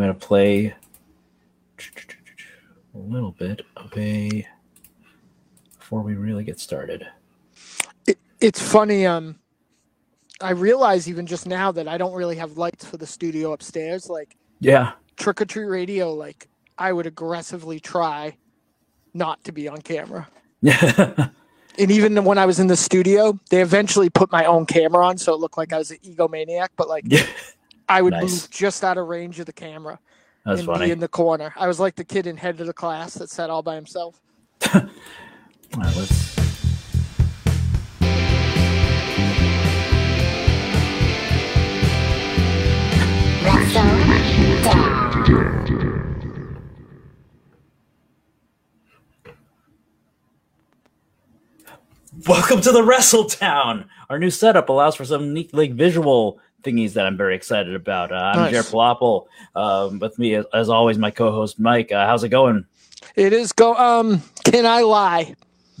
gonna play a little bit of a before we really get started. It, it's funny. Um, I realize even just now that I don't really have lights for the studio upstairs. Like Yeah. Trick or Treat Radio, like I would aggressively try not to be on camera. Yeah. And even when I was in the studio, they eventually put my own camera on, so it looked like I was an egomaniac. But like yeah. I would Nice. move just out of range of the camera That's and be in the corner. I was like the kid in head of the class that sat all by himself. All right, let's. Welcome to the Wrestledown. Our new setup allows for some neat, like visual thingies that I'm very excited about. Uh, I'm Nice. Jared Palapple. Um, with me, as, as always, my co-host Mike. Uh, how's it going? It is go. Um, can I lie?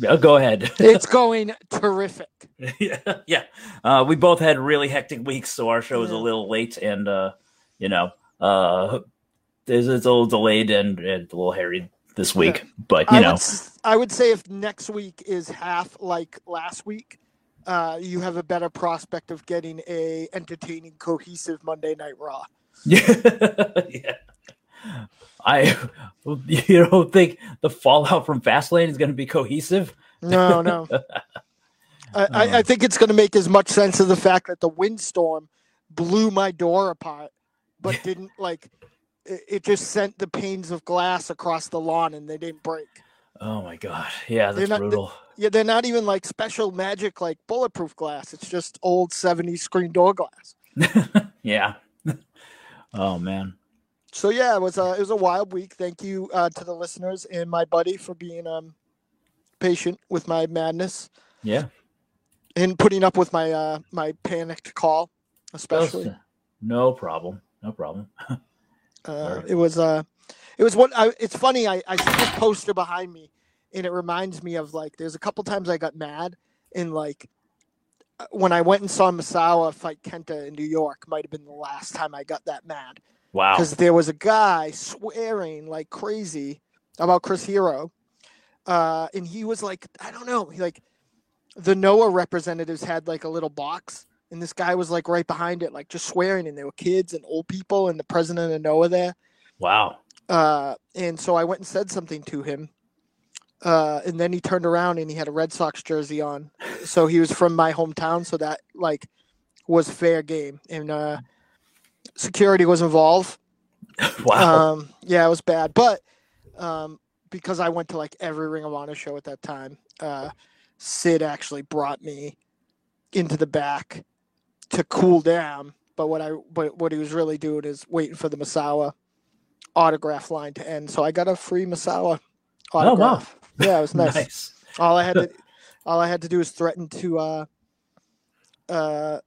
Uh, go ahead. It's going terrific. yeah, yeah. Uh, we both had really hectic weeks, so our show was a little late, and uh, you know, uh, it's, it's a little delayed and, and a little hairy this week. But you I know, would, I would say if next week is half like last week, uh, you have a better prospect of getting a entertaining, cohesive Monday Night Raw. yeah. yeah. I you don't think the fallout from Fastlane is going to be cohesive? No, no. I, I, I think it's going to make as much sense of the fact that the windstorm blew my door apart, but didn't like. It, it just sent the panes of glass across the lawn, and they didn't break. Oh my god, yeah, that's not- brutal. Yeah, they're not even like special magic, like bulletproof glass. It's just old '70s screen door glass. yeah. oh man. So yeah, it was a it was a wild week. Thank you uh, to the listeners and my buddy for being um patient with my madness Yeah. and putting up with my uh my panicked call, especially. No problem. No problem. Uh, it was uh it was what I it's funny I I see this poster behind me and it reminds me of like there's a couple times I got mad and like uh, when I went and saw Misawa fight Kenta in New York might have been the last time I got that mad. Wow. because there was a guy swearing like crazy about Chris Hero, uh, and he was like, I don't know, he like the NOAH representatives had like a little box, and this guy was like right behind it, like just swearing, and there were kids and old people, and the president of NOAH there, Wow. uh, and so I went and said something to him. Uh, and then he turned around and he had a Red Sox jersey on. So he was from my hometown. So that like was fair game. And uh, security was involved. Wow. Um, yeah, it was bad, but um, because I went to like every Ring of Honor show at that time, uh, Sid actually brought me into the back to cool down. But what I but what he was really doing is waiting for the Misawa autograph line to end. So I got a free Misawa Oh, wow. Yeah, it was nice. nice. All I had to all I had to do was threaten to uh uh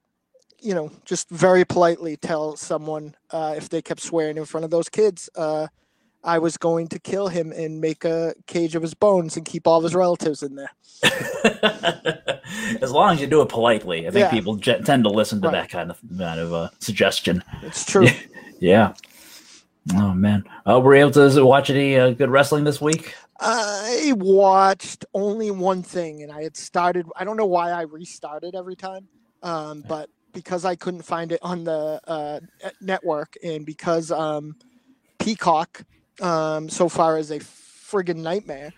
you know, just very politely tell someone uh if they kept swearing in front of those kids, uh I was going to kill him and make a cage of his bones and keep all of his relatives in there. as long as you do it politely, I think Yeah. people ge- tend to listen to Right. that kind of kind of uh, suggestion. It's true. Yeah. Oh man, uh, were you able to watch any uh, good wrestling this week? I watched only one thing and I had started I don't know why I restarted every time. Um but because I couldn't find it on the uh, network and because um, Peacock um, so far is a friggin' nightmare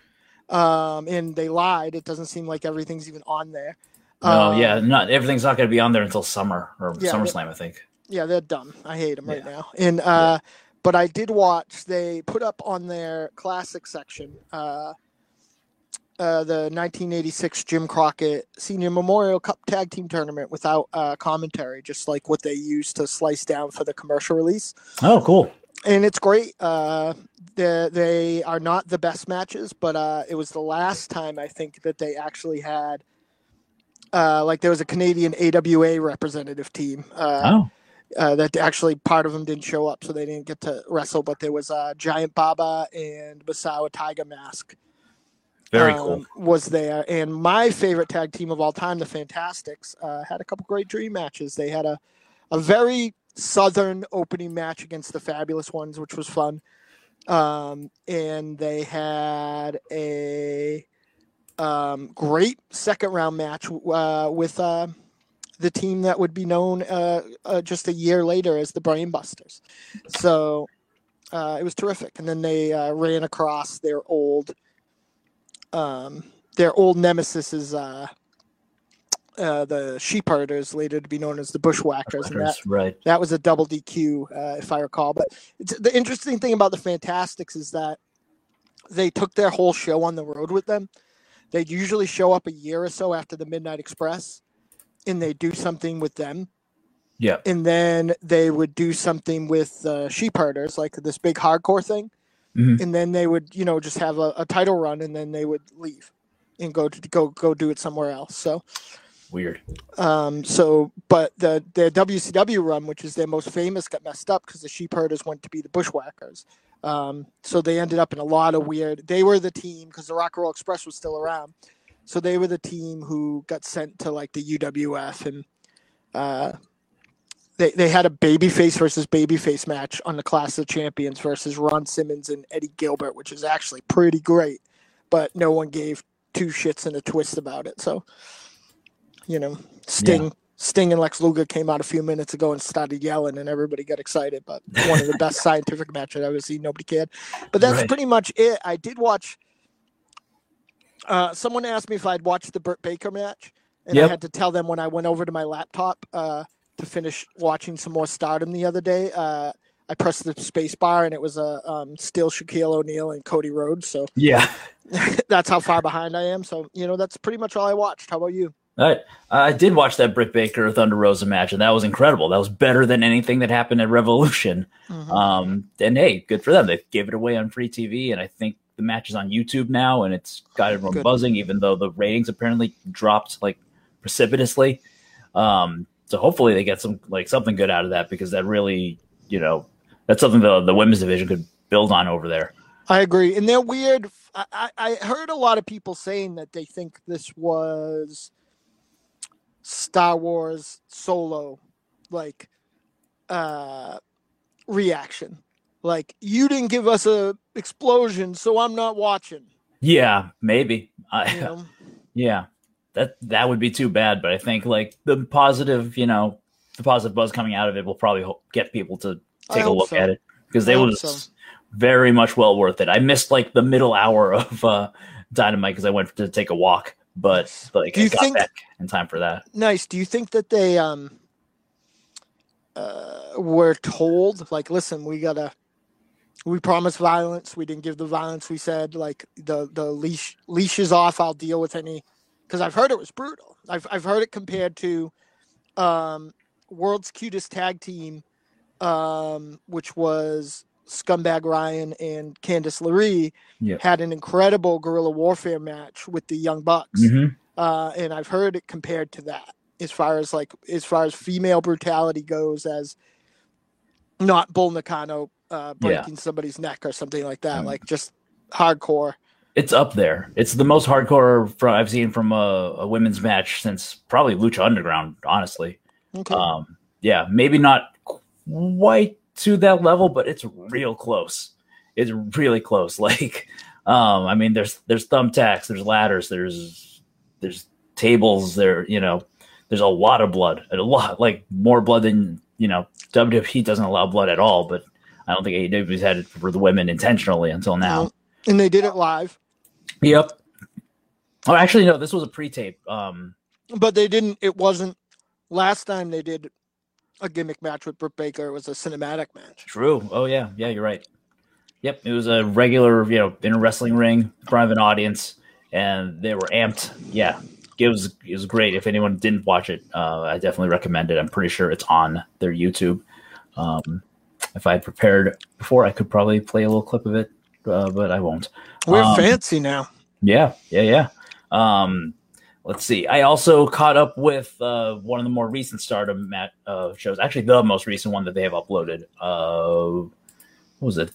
um, and they lied, it doesn't seem like everything's even on there. Oh Um, yeah, not everything's not going to be on there until summer or Yeah, SummerSlam, I think. yeah, they're dumb. I hate them right now. And uh, but I did watch. They put up on their classic section uh, uh, the 1986 Jim Crockett Senior Memorial Cup Tag Team Tournament without uh, commentary, just like what they used to slice down for the commercial release. Oh, cool. And it's great. Uh, they they are not the best matches, but uh, it was the last time I think that they actually had. Uh, like there was a Canadian AWA representative team. Uh, Oh, uh, that actually part of them didn't show up, so they didn't get to wrestle. But there was uh, Giant Baba and Misawa Tiger Mask. very um, cool. Was there, and my favorite tag team of all time, the Fantastics, uh, had a couple great dream matches. They had a a very Southern opening match against the Fabulous Ones, which was fun. Um, and they had a um, great second round match uh, with uh, the team that would be known uh, uh just a year later as the Brainbusters. So uh, it was terrific. And then they uh, ran across their old, um, their old nemesis is uh, the sheep herders, later to be known as the bushwhackers. And that, right. that was a double DQ, uh, if I recall. But the interesting thing about the Fantastics is that they took their whole show on the road with them. They'd usually show up a year or so after the Midnight Express, and they do something with them. Yeah. And then they would do something with uh, sheep herders, like this big hardcore thing. Mhm. And then they would, you know, just have a, a title run, and then they would leave and go to go go do it somewhere else. So Weird. um, so, but the the WCW run, which is their most famous, got messed up because the sheep herders went to be the bushwhackers. Um, so they ended up in a lot of weird. They were the team because the Rock and Roll Express was still around. So they were the team who got sent to like the UWF, and uh, they they had a babyface versus babyface match on the Clash of Champions versus Ron Simmons and Eddie Gilbert, which is actually pretty great, but no one gave two shits and a twist about it. So you know, Sting, Sting and Lex Luger came out a few minutes ago and started yelling, and everybody got excited. But one of the best scientific matches I've ever seen. Nobody cared. But that's Right. pretty much it. I did watch. Uh, someone asked me if I'd watched the Britt Baker match, and I had to tell them when I went over to my laptop uh, to finish watching some more Stardom the other day. Uh, I pressed the space bar, and it was a um, still Shaquille O'Neal and Cody Rhodes. So Yeah. that's how far behind I am. So you know, that's pretty much all I watched. How about you? All right. I did watch that Britt Baker Thunder Rosa match, and that was incredible. That was better than anything that happened at Revolution. Mhm. Um, and hey, good for them. They gave it away on free TV, and I think the match is on YouTube now, and it's got everyone Good. buzzing, even though the ratings apparently dropped like precipitously. Um, so hopefully they get some like something good out of that because that really, you know, that's something the the women's division could build on over there. I agree, and they're weird. I, I I heard a lot of people saying that they think this was Star Wars Solo, like uh, reaction. Like you didn't give us a explosion, so I'm not watching. Yeah, maybe. I, You know? Yeah, that that would be too bad. But I think like the positive, you know, the positive buzz coming out of it will probably ho- get people to take a look so. at it because they was so. very much well worth it. I missed like the middle hour of uh, Dynamite because I went to take a walk, but like Do I got think- back in time for that. nice. Do you think that they um uh, were told like, listen, we gotta, we promised violence. We didn't give the violence we said. Like the the leash leashes off. I'll deal with any. Because I've heard it was brutal. I've I've heard it compared to, um, World's Cutest Tag Team, um, which was Scumbag Ryan and Candice LeRae, Yeah. had an incredible guerrilla warfare match with the Young Bucks Mhm. uh, and I've heard it compared to that as far as like as far as female brutality goes, as not Bull Nakano uh, Yeah. breaking somebody's neck or something like that, Mm. like just hardcore. It's up there. It's the most hardcore fro- I've seen from a, a women's match since probably Lucha Underground. Honestly, Okay, um, yeah, maybe not quite to that level, but it's real close. It's really close. Like, um, I mean, there's there's thumbtacks, there's ladders, there's there's tables, there, you know, there's a lot of blood, and a lot like more blood than you know. WWE doesn't allow blood at all, but I don't think AEW's had it for the women intentionally until now. And they did it live, Yep. Oh, actually, no. This was a pre-tape. Um, but they didn't. It wasn't last time they did a gimmick match with Britt Baker. It was a cinematic match. True. Oh yeah, yeah, you're right. Yep, it was a regular, you know, in a wrestling ring in front of an audience, and they were amped. Yeah, it was it was great. If anyone didn't watch it, uh, I definitely recommend it. I'm pretty sure it's on their YouTube. Um, if I had prepared before, I could probably play a little clip of it, uh, but I won't. We're Um, fancy now. Yeah, yeah, yeah. Um, let's see. I also caught up with uh, one of the more recent Stardom mat uh, shows. Actually, the most recent one that they have uploaded. Uh, what was it?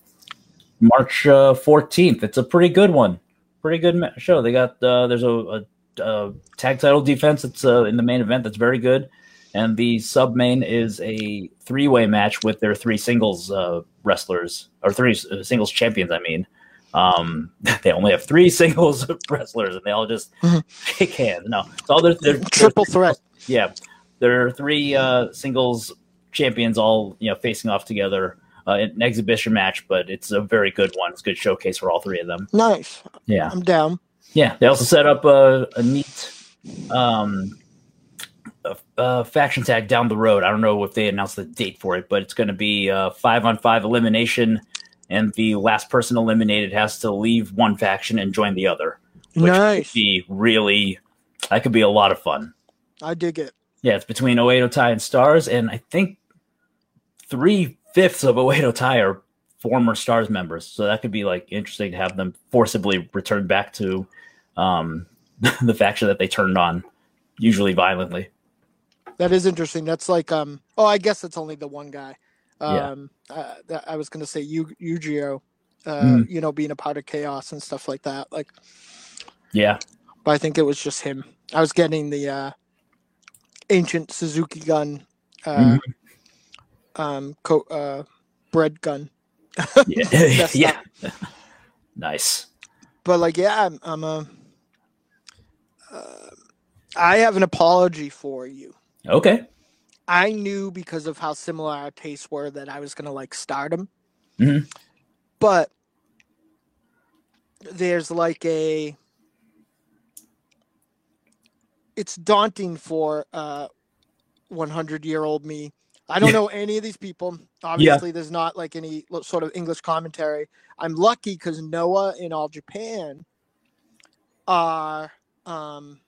March uh, fourteenth. it's a pretty good one. Pretty good ma- show. They got uh, there's a, a, a tag title defense. That's uh, in the main event. That's very good. And the sub main is a three way match with their three singles uh, wrestlers or three uh, singles champions. I mean, um, they only have three singles wrestlers, and they all just Mhm. shake hands. No, it's all their, their Triple threat. yeah, there are three uh, singles champions all you know facing off together uh, in an exhibition match, but it's a very good one. It's a good showcase for all three of them. Nice. Yeah, I'm down. yeah. They also set up a, a neat um, a, a faction tag down the road. I don't know if they announced the date for it, but it's going to be uh, five on five elimination, and the last person eliminated has to leave one faction and join the other. Which Nice. Could be really that could be a lot of fun. I dig it. Yeah, it's between Oedo Tai and Stars, and I think three fifths of Oedo Tai are former Stars members. So that could be like interesting to have them forcibly return back to um, the faction that they turned on, usually violently. That is interesting. That's like um. Oh, I guess it's only the one guy. Yeah. Um, uh, that, I was gonna say Yu Yu-Gi-Oh. Uh, Mm. you know, being a part of chaos and stuff like that. Like, Yeah, but I think it was just him. I was getting the uh, ancient Suzuki gun, uh, um, co- uh, bread gun. yeah, yeah. nice. But like, yeah, I'm, I'm a. Uh, I have an apology for you. Okay. I knew because of how similar our tastes were that I was gonna like stardom. Mhm. But there's like a it's daunting for uh 100 year old me. I don't Yeah. know any of these people. Obviously, there's not like any sort of English commentary. I'm lucky because Noah in All Japan are um,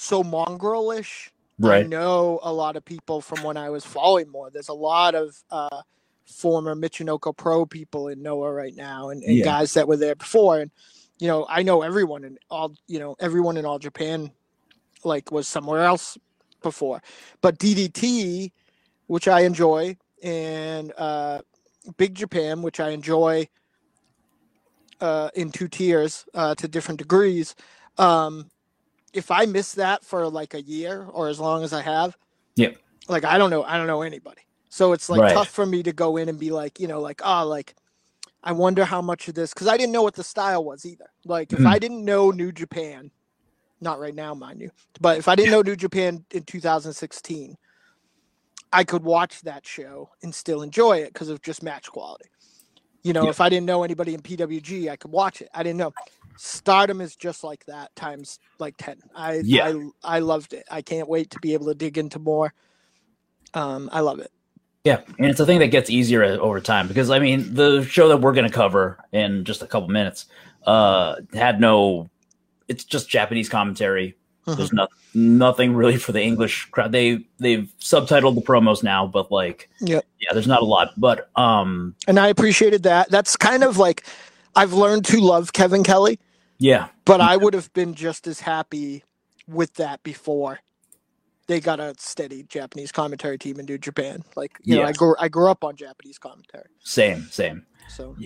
so mongrelish Right. I know a lot of people from when I was following more. There's a lot of uh, former Michinoku Pro people in Noah right now, and, and Yeah. guys that were there before. And you know, I know everyone in all. You know, everyone in all Japan, like, was somewhere else before. But DDT, which I enjoy, and uh, Big Japan, which I enjoy, uh, in two tiers uh, to different degrees. Um, if I miss that for like a year or as long as I have, Yep. like I don't know, I don't know anybody. So it's like Right. tough for me to go in and be like, you know, like, oh, like I wonder how much of this because I didn't know what the style was either. Like if Mhm. I didn't know New Japan, not right now, mind you, but if I didn't know New Japan in 2016, I could watch that show and still enjoy it because of just match quality. You know, Yeah. if I didn't know anybody in PWG, I could watch it. I didn't know. Stardom is just like that times like 10. I Yeah. I I loved it. I can't wait to be able to dig into more. Um I love it. Yeah, and it's a thing that gets easier over time because I mean the show that we're going to cover in just a couple minutes uh had no it's just Japanese commentary. There's no, nothing really for the English crowd. They they've subtitled the promos now, but like Yep. yeah, there's not a lot. But um And I appreciated that. That's kind of like I've learned to love Kevin Kelly, yeah, but I would have been just as happy with that before they got a steady Japanese commentary team in New Japan. Like, you know, Yeah. I grew I grew up on Japanese commentary. same, same. So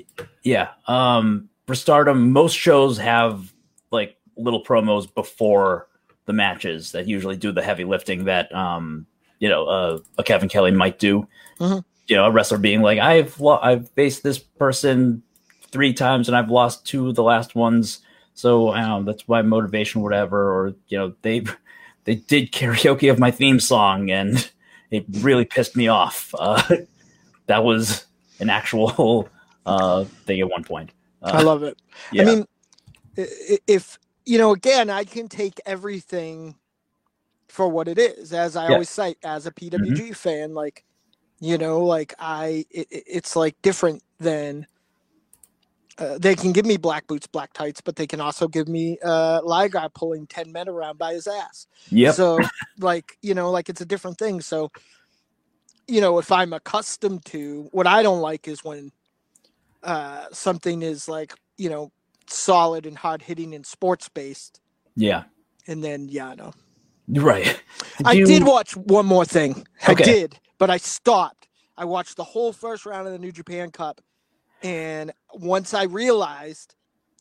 Yeah. Um for Stardom, most shows have like little promos before the matches that usually do the heavy lifting that um you know uh, a Kevin Kelly might do. Mhm. You know, a wrestler being like, I've lo- I've faced this person three times and I've lost two of the last ones, so I that's my motivation, whatever. Or you know, they they did karaoke of my theme song and it really pissed me off. Uh, that was an actual uh, thing at one point. Uh, I love it. yeah. I mean, if you know, again, I can take everything for what it is. As I Yeah. always cite, as a PWG fan, like you know, like I, it- it's like different than. Uh, they can give me black boots, black tights, but they can also give me uh, Liger pulling ten men around by his ass. Yeah. So, like, you know, like it's a different thing. So, you know, if I'm accustomed to what I don't like is when uh, something is like, you know, solid and hard hitting and sports based. yeah. And then, yeah, no. Right. I did watch one more thing. I did, but I stopped. I watched the whole first round of the New Japan Cup. And once I realized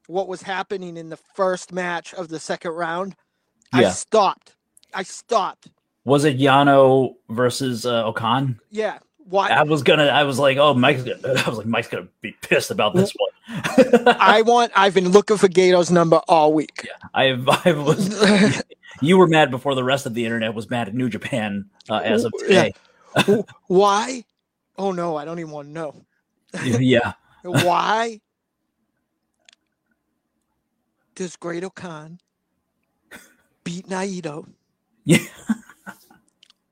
what was happening in the first match of the second round, I stopped. I stopped Was it Yano versus uh, O-Khan? Yeah. Why? I was gonna. I was like, oh, Mike's. Gonna, I was like, Mike's gonna be pissed about this one. I want. I've been looking for Gedo's number all week. Yeah, I. I was. you were mad before the rest of the internet was mad at New Japan uh, as of today. Yeah. Why? Oh no, I don't even want to know. yeah. Why does Great-O-Khan beat Naito? Yeah.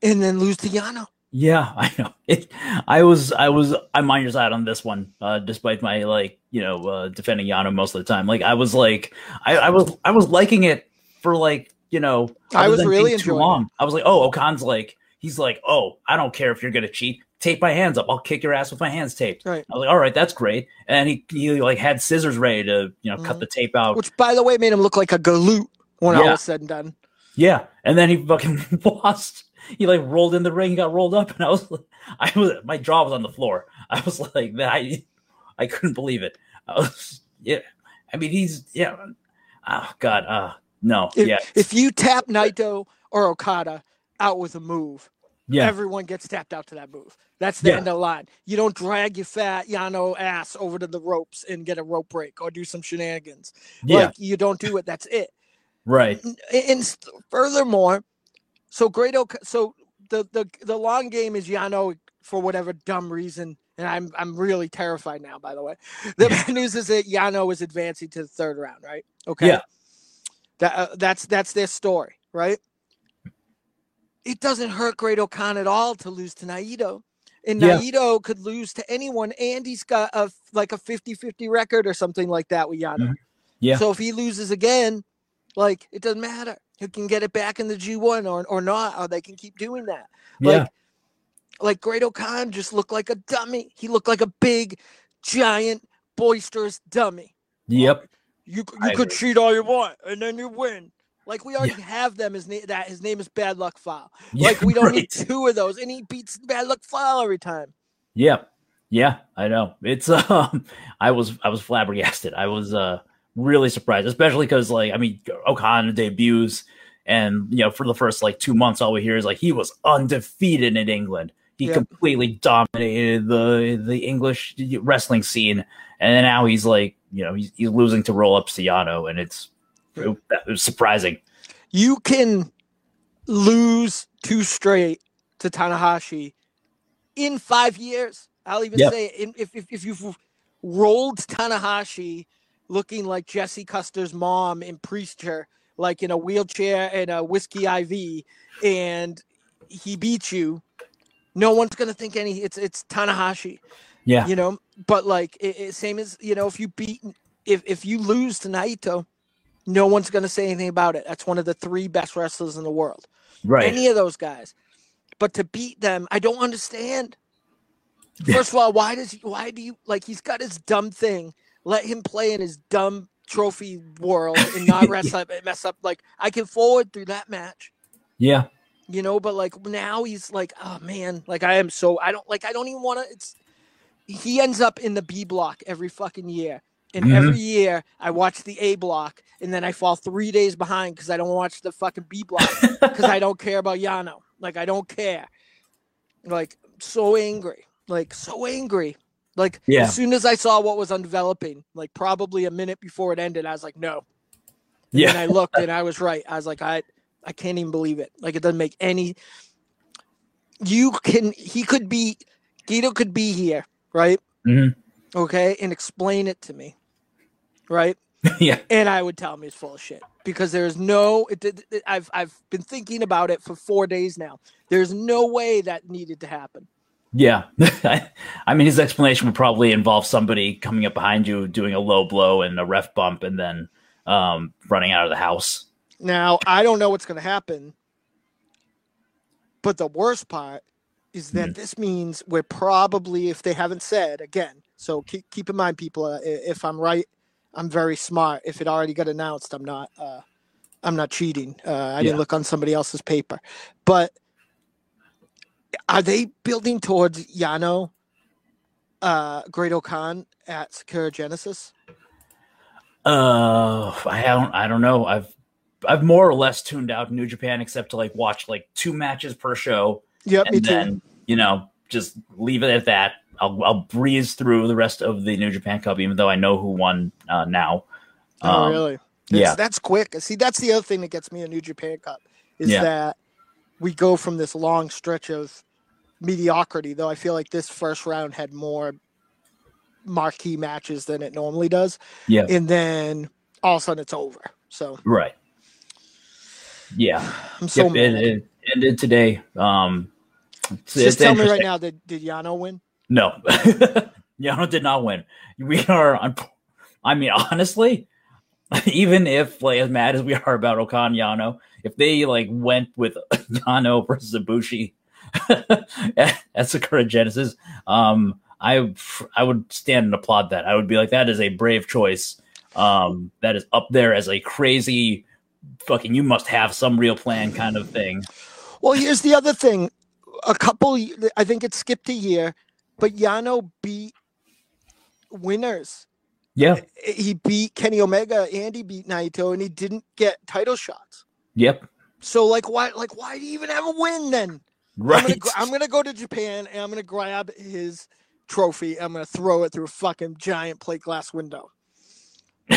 and then lose to Yano? Yeah, I know. It, I was, I was, I'm on your side on this one, uh, despite my like, you know, uh, defending Yano most of the time. Like, I was like, I, I was, I was liking it for like, you know, I was really too long. It. I was like, oh, O-Khan's like, he's like, oh, I don't care if you're gonna cheat. Tape my hands up. I'll kick your ass with my hands taped. Right. I was like, all right, that's great. And he, he like had scissors ready to, you know, mm-hmm. cut the tape out. Which, by the way, made him look like a galoot when yeah. all was said and done. Yeah, and then he fucking lost he like rolled in the ring, got rolled up, and I was like, I was my jaw was on the floor. I was like that. I I couldn't believe it. I was yeah. I mean, he's yeah. Oh God, uh no, if, yeah. If you tap Naito or Okada out with a move, yeah. everyone gets tapped out to that move. That's the yeah. end of the line. You don't drag your fat Yano ass over to the ropes and get a rope break or do some shenanigans. Yeah. Like you don't do it. That's it. Right. And furthermore, so Great-O-Khan, so the the the long game is Yano for whatever dumb reason, and I'm I'm really terrified now. By the way, the bad news is that Yano is advancing to the third round, right? Okay. Yeah. That uh, that's that's their story, right? It doesn't hurt Great-O-Khan at all to lose to Naito. And yeah. Naito could lose to anyone, and he's got a like a 50-50 record or something like that with Yano. Mm-hmm. Yeah. So if he loses again, like it doesn't matter who can get it back in the G1 or, or not, or they can keep doing that. Yeah. Like, like Great-O-Khan just looked like a dummy. He looked like a big, giant, boisterous dummy. Yep. You you could cheat all you want and then you win. Like we already yeah. have them. His name that his name is Bad Luck Fale. Yeah, like we don't right. need two of those, and he beats Bad Luck Fale every time. Yeah, yeah, I know. It's um, I was I was flabbergasted. I was uh really surprised, especially because like I mean O-Khan debuts and you know for the first like two months all we hear is like he was undefeated in England. He completely dominated the the English wrestling scene, and now he's like you know he's, he's losing to roll up Ciano, and it's it, was surprising. You can lose two straight to Tanahashi in five years. I'll even yep. say if, if if you've rolled Tanahashi looking like Jesse Custer's mom in Preacher, like in a wheelchair and a whiskey IV, and he beats you, no one's gonna think any. It's it's Tanahashi. Yeah, you know. But like, it, it, same as you know, if you beat, if if you lose to Naito, no one's gonna say anything about it. That's one of the three best wrestlers in the world. Right. Any of those guys. But to beat them, I don't understand. First of all, why does he, why do you like he's got his dumb thing let him play in his dumb trophy world and not mess up mess up like I can forward through that match. Yeah. You know, but like now he's like, oh man, like I am so I don't like I don't even want to it's he ends up in the B block every fucking year. And mm-hmm. every year I watch the A block and then I fall three days behind because I don't watch the fucking B block because I don't care about Yano. Like I don't care. Like so angry. Like so angry. Like yeah. as soon as I saw what was undeveloping, like probably a minute before it ended, I was like, no. And yeah. I looked and I was right. I was like, I I can't even believe it. Like it doesn't make any you can he could be Gedo could be here, right? Mm-hmm. Okay, and explain it to me. Right? yeah. And I would tell him he's full of shit because there's no it, it, it, I've I've been thinking about it for 4 days now. There's no way that needed to happen. Yeah. I mean, his explanation would probably involve somebody coming up behind you, doing a low blow and a ref bump, and then um, running out of the house. Now, I don't know what's going to happen. But the worst part is that mm this means we're probably, if they haven't said again, so keep, keep in mind, people, uh, if I'm right, I'm very smart. If it already got announced, I'm not. Uh, I'm not cheating. Uh, I yeah. didn't look on somebody else's paper, but are they building towards Yano, uh, Great-O-Khan at Sakura Genesis? Uh, I don't. I don't know. I've I've more or less tuned out New Japan except to like watch like two matches per show. Yep, and me too. you know just leave it at that. I'll I'll breeze through the rest of the New Japan Cup, even though I know who won uh, now. oh, Um, really? yeah. That's, that's quick. See, that's the other thing that gets me a New Japan Cup is Yeah. that we go from this long stretch of mediocrity. Though I feel like this first round had more marquee matches than it normally does, Yeah, and then all of a sudden it's over. So right. Yeah, I'm so yep, it, mad. it ended today. Um, Just it's tell me right now, did did Yano win? No, Yano did not win. We are. I mean, honestly, even if like as mad as we are about O-Khan Yano, if they like went with Yano versus Ibushi at Sakura Genesis, um, I I would stand and applaud that. I would be like, that is a brave choice. Um, that is up there as a crazy fucking. You must have some real plan kind of thing. Well, here's the other thing. A couple, I think it skipped a year, but Yano beat winners. Yeah. He beat Kenny Omega and he beat Naito, and he didn't get title shots. Yep. So, like, why, like, why do you even have a win then? I'm Right. gonna, go- I'm gonna go to Japan and I'm gonna grab his trophy. I'm gonna throw it through a fucking giant plate glass window.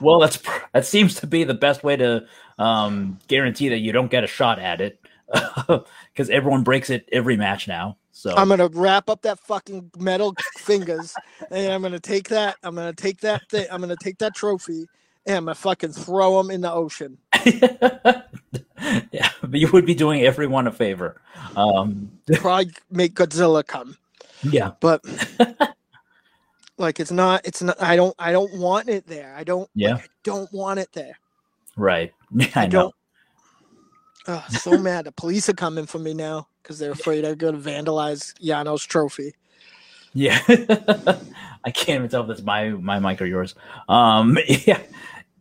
well, that's that seems to be the best way to um, guarantee that you don't get a shot at it, because everyone breaks it every match now. So I'm gonna wrap up that fucking metal fingers, and I'm gonna take that. I'm gonna take that thing. I'm gonna take that trophy, and I'm gonna fucking throw him in the ocean. yeah, but you would be doing everyone a favor. Um, Probably make Godzilla come, yeah, but like it's not. It's not. I don't. I don't want it there. I don't. Yeah. like, I don't want it there. right. I, I know. don't. Oh, so mad. The police are coming for me now because they're afraid I'm going to vandalize Yano's trophy. Yeah, I can't even tell if that's my my mic or yours. Um, yeah,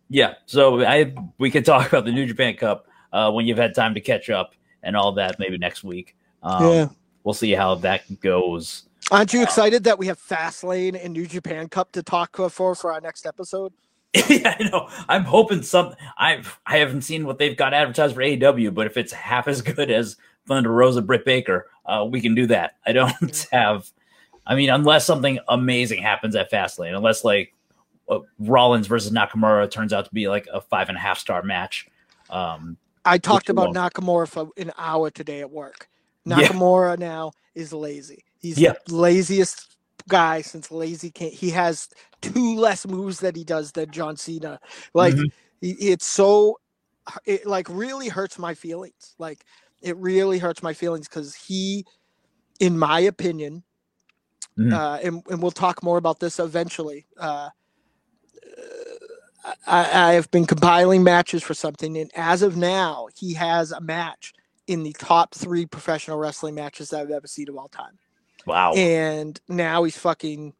yeah. So I we could talk about the New Japan Cup uh, when you've had time to catch up and all that maybe next week. Um, yeah. we'll see how that goes. Aren't you excited that we have Fastlane and New Japan Cup to talk for for our next episode? yeah, I know. I'm hoping some. I've I haven't seen what they've got advertised for AEW, but if it's half as good as Thunder Rosa, Britt Baker, uh, we can do that. I don't have. I mean, unless something amazing happens at Fastlane, unless like uh, Rollins versus Nakamura turns out to be like a five and a half star match. Um, I talked about won't. Nakamura for an hour today at work. Yeah. Nakamura now is lazy. He's Yeah. the laziest guy since lazy can't. He has two less moves that he does than John Cena. Like Mhm. it's so it like really hurts my feelings. Like it really hurts my feelings because he, in my opinion, Mhm. uh, and and we'll talk more about this eventually. Uh, I, I have been compiling matches for something, and as of now, he has a match in the top three professional wrestling matches that I've ever seen of all time. wow. And now he's fucking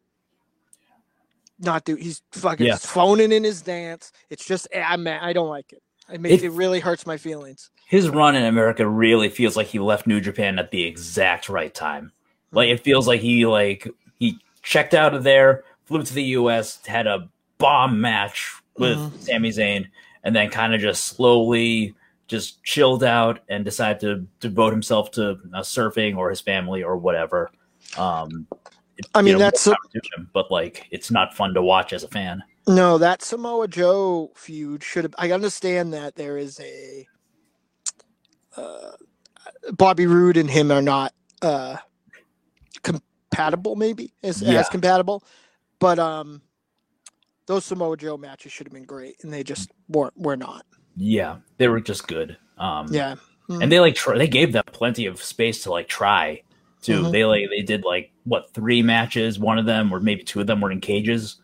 not do. He's fucking Yeah. phoning in his dance. It's just I'm. I don't like it. It makes It- it really hurts my feelings. His run in America really feels like he left New Japan at the exact right time. Like it feels like he like he checked out of there, flew to the US, had a bomb match with Mhm. Sami Zayn, and then kind of just slowly just chilled out and decided to devote himself to uh, surfing or his family or whatever. Um, it- I you mean, know, that's a- him, but like it's not fun to watch as a fan. No, that Samoa Joe feud should have. I understand that there is a uh, Bobby Roode and him are not uh, compatible, maybe as, Yeah. as compatible, but um, those Samoa Joe matches should have been great, and they just weren't. Were not. Yeah, they were just good. Um, Yeah, and they like try, they gave them plenty of space to like try too. Mhm. They like they did like what three matches? One of them or maybe two of them were in cages,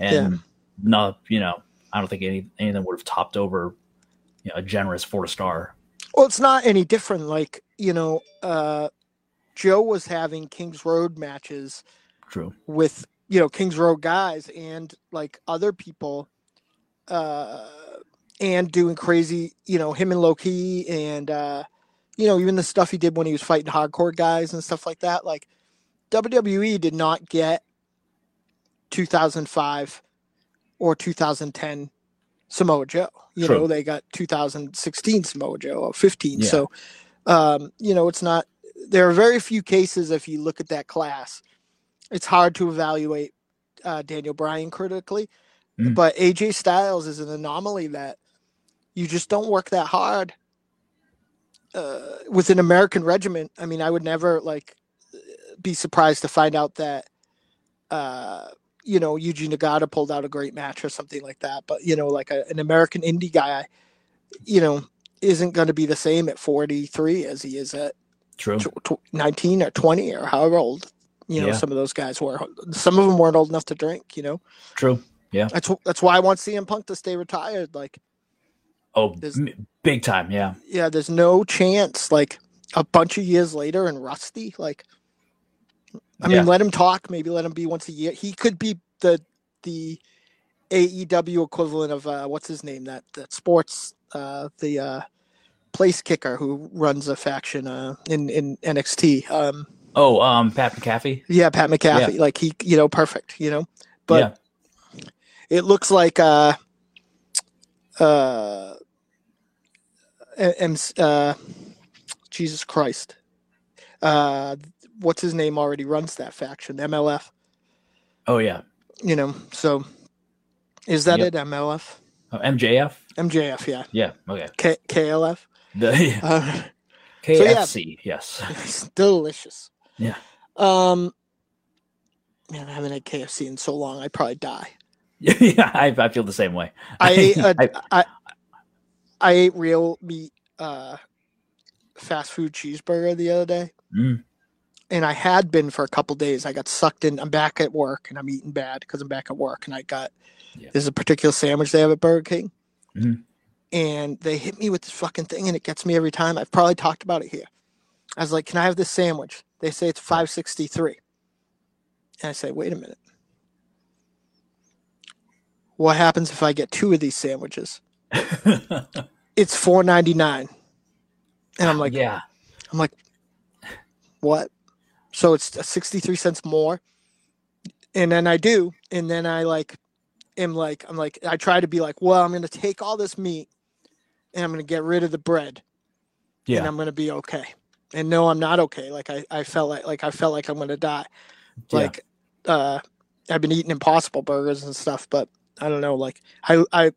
and no, you know, I don't think any any of them would have topped over you know, a generous four star. Well, it's not any different. Like you know, uh, Joe was having Kings Road matches True. with you know Kings Road guys and like other people, uh, and doing crazy. You know, him and Low Ki and uh, you know even the stuff he did when he was fighting hardcore guys and stuff like that. Like WWE did not get 2005 or 2010 Samoa Joe. You True. know, they got 2016 Samoa Joe or 15. Yeah. So, um, you know, it's not. There are very few cases if you look at that class. It's hard to evaluate uh, Daniel Bryan critically, Mm. but AJ Styles is an anomaly that you just don't work that hard uh, with an American regiment. I mean, I would never like be surprised to find out that uh, you know Yuji Nagata pulled out a great match or something like that. But you know, like a, an American indie guy, you know, isn't going to be the same at 43 as he is at True. tw- tw- 19 or 20 or however old. You know, Yeah. some of those guys were. Some of them weren't old enough to drink. You know, True. Yeah. That's that's why I want CM Punk to stay retired. Like, Oh, m- big time. Yeah. yeah, there's no chance. Like a bunch of years later and rusty. Like, I mean, Yeah. let him talk. Maybe let him be once a year. He could be the the AEW equivalent of uh, what's his name? That that sports uh, the uh, place kicker who runs a faction uh, in in NXT. Um, Oh, um, Pat McAfee. yeah, Pat McAfee. Like he, you know, perfect. You know, but yeah. it looks like uh uh and uh jesus christ uh what's his name already runs that faction mlf Oh, yeah. you know so is that Yep. it mlf Oh, MJF. mjf yeah Yeah. Okay. K- klf The uh, KFC. Yes. it's delicious Yeah. um man i haven't had kfc in so long i'd probably die yeah. I, I feel the same way. I ate a, I- I, I ate real meat uh, fast food cheeseburger the other day, Mm. And I had been for a couple days. I got sucked in. I'm back at work, and I'm eating bad because I'm back at work, and I got Yeah. there's a particular sandwich they have at Burger King, Mhm. and they hit me with this fucking thing, and it gets me every time. I've probably talked about it here. I was like, "Can I have this sandwich?" They say it's five sixty three, and I say, "Wait a minute." What happens if I get two of these sandwiches? it's four ninety nine, and I'm like, yeah. I'm like, what? So it's sixty three cents more, and then I do, and then I like, am like, I'm like, I try to be like, well, I'm gonna take all this meat, and I'm gonna get rid of the bread, Yeah. and I'm gonna be okay. And no, I'm not okay. Like I, I felt like, like I felt like I'm gonna die. Yeah. Like, uh, I've been eating Impossible burgers and stuff, but I don't know. Like I, I,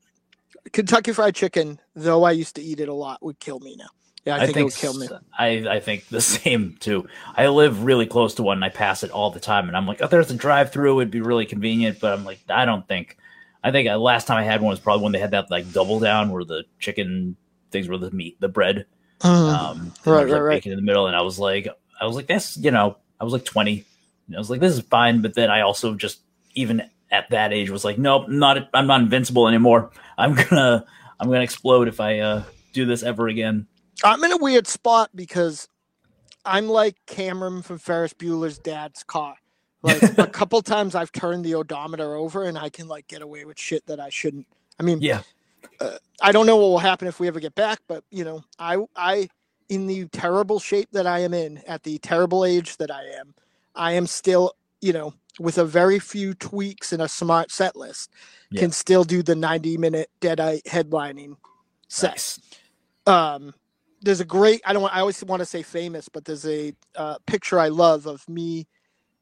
Kentucky Fried Chicken, though I used to eat it a lot, would kill me now. Yeah, I, think, it would kill me. I, I think the same too. I live really close to one and I pass it all the time. And I'm like, oh, there's a drive through. It'd be really convenient. But I'm like, I don't think. I think uh, last time I had one was probably when they had that like double down where the chicken things were the meat, the bread. Mm. Um, Right, was, right, like, right. bacon in the middle. And I was like, I was like, this, you know, I was like 20. And I was like, this is fine. But then I also just, even at that age, was like, nope, not, I'm not invincible anymore. I'm gonna, I'm gonna explode if I uh, do this ever again. I'm in a weird spot because I'm like Cameron from Ferris Bueller's dad's car. Like a couple times I've turned the odometer over and I can like get away with shit that I shouldn't. I mean, Yeah. I don't know what will happen if we ever get back, but you know, I I in the terrible shape that I am in at the terrible age that I am, I am still, you know, with a very few tweaks and a smart set list, Yeah. can still do the 90 minute dead eye headlining set. Nice. um there's a great i don't want i always want to say famous but there's a uh, picture i love of me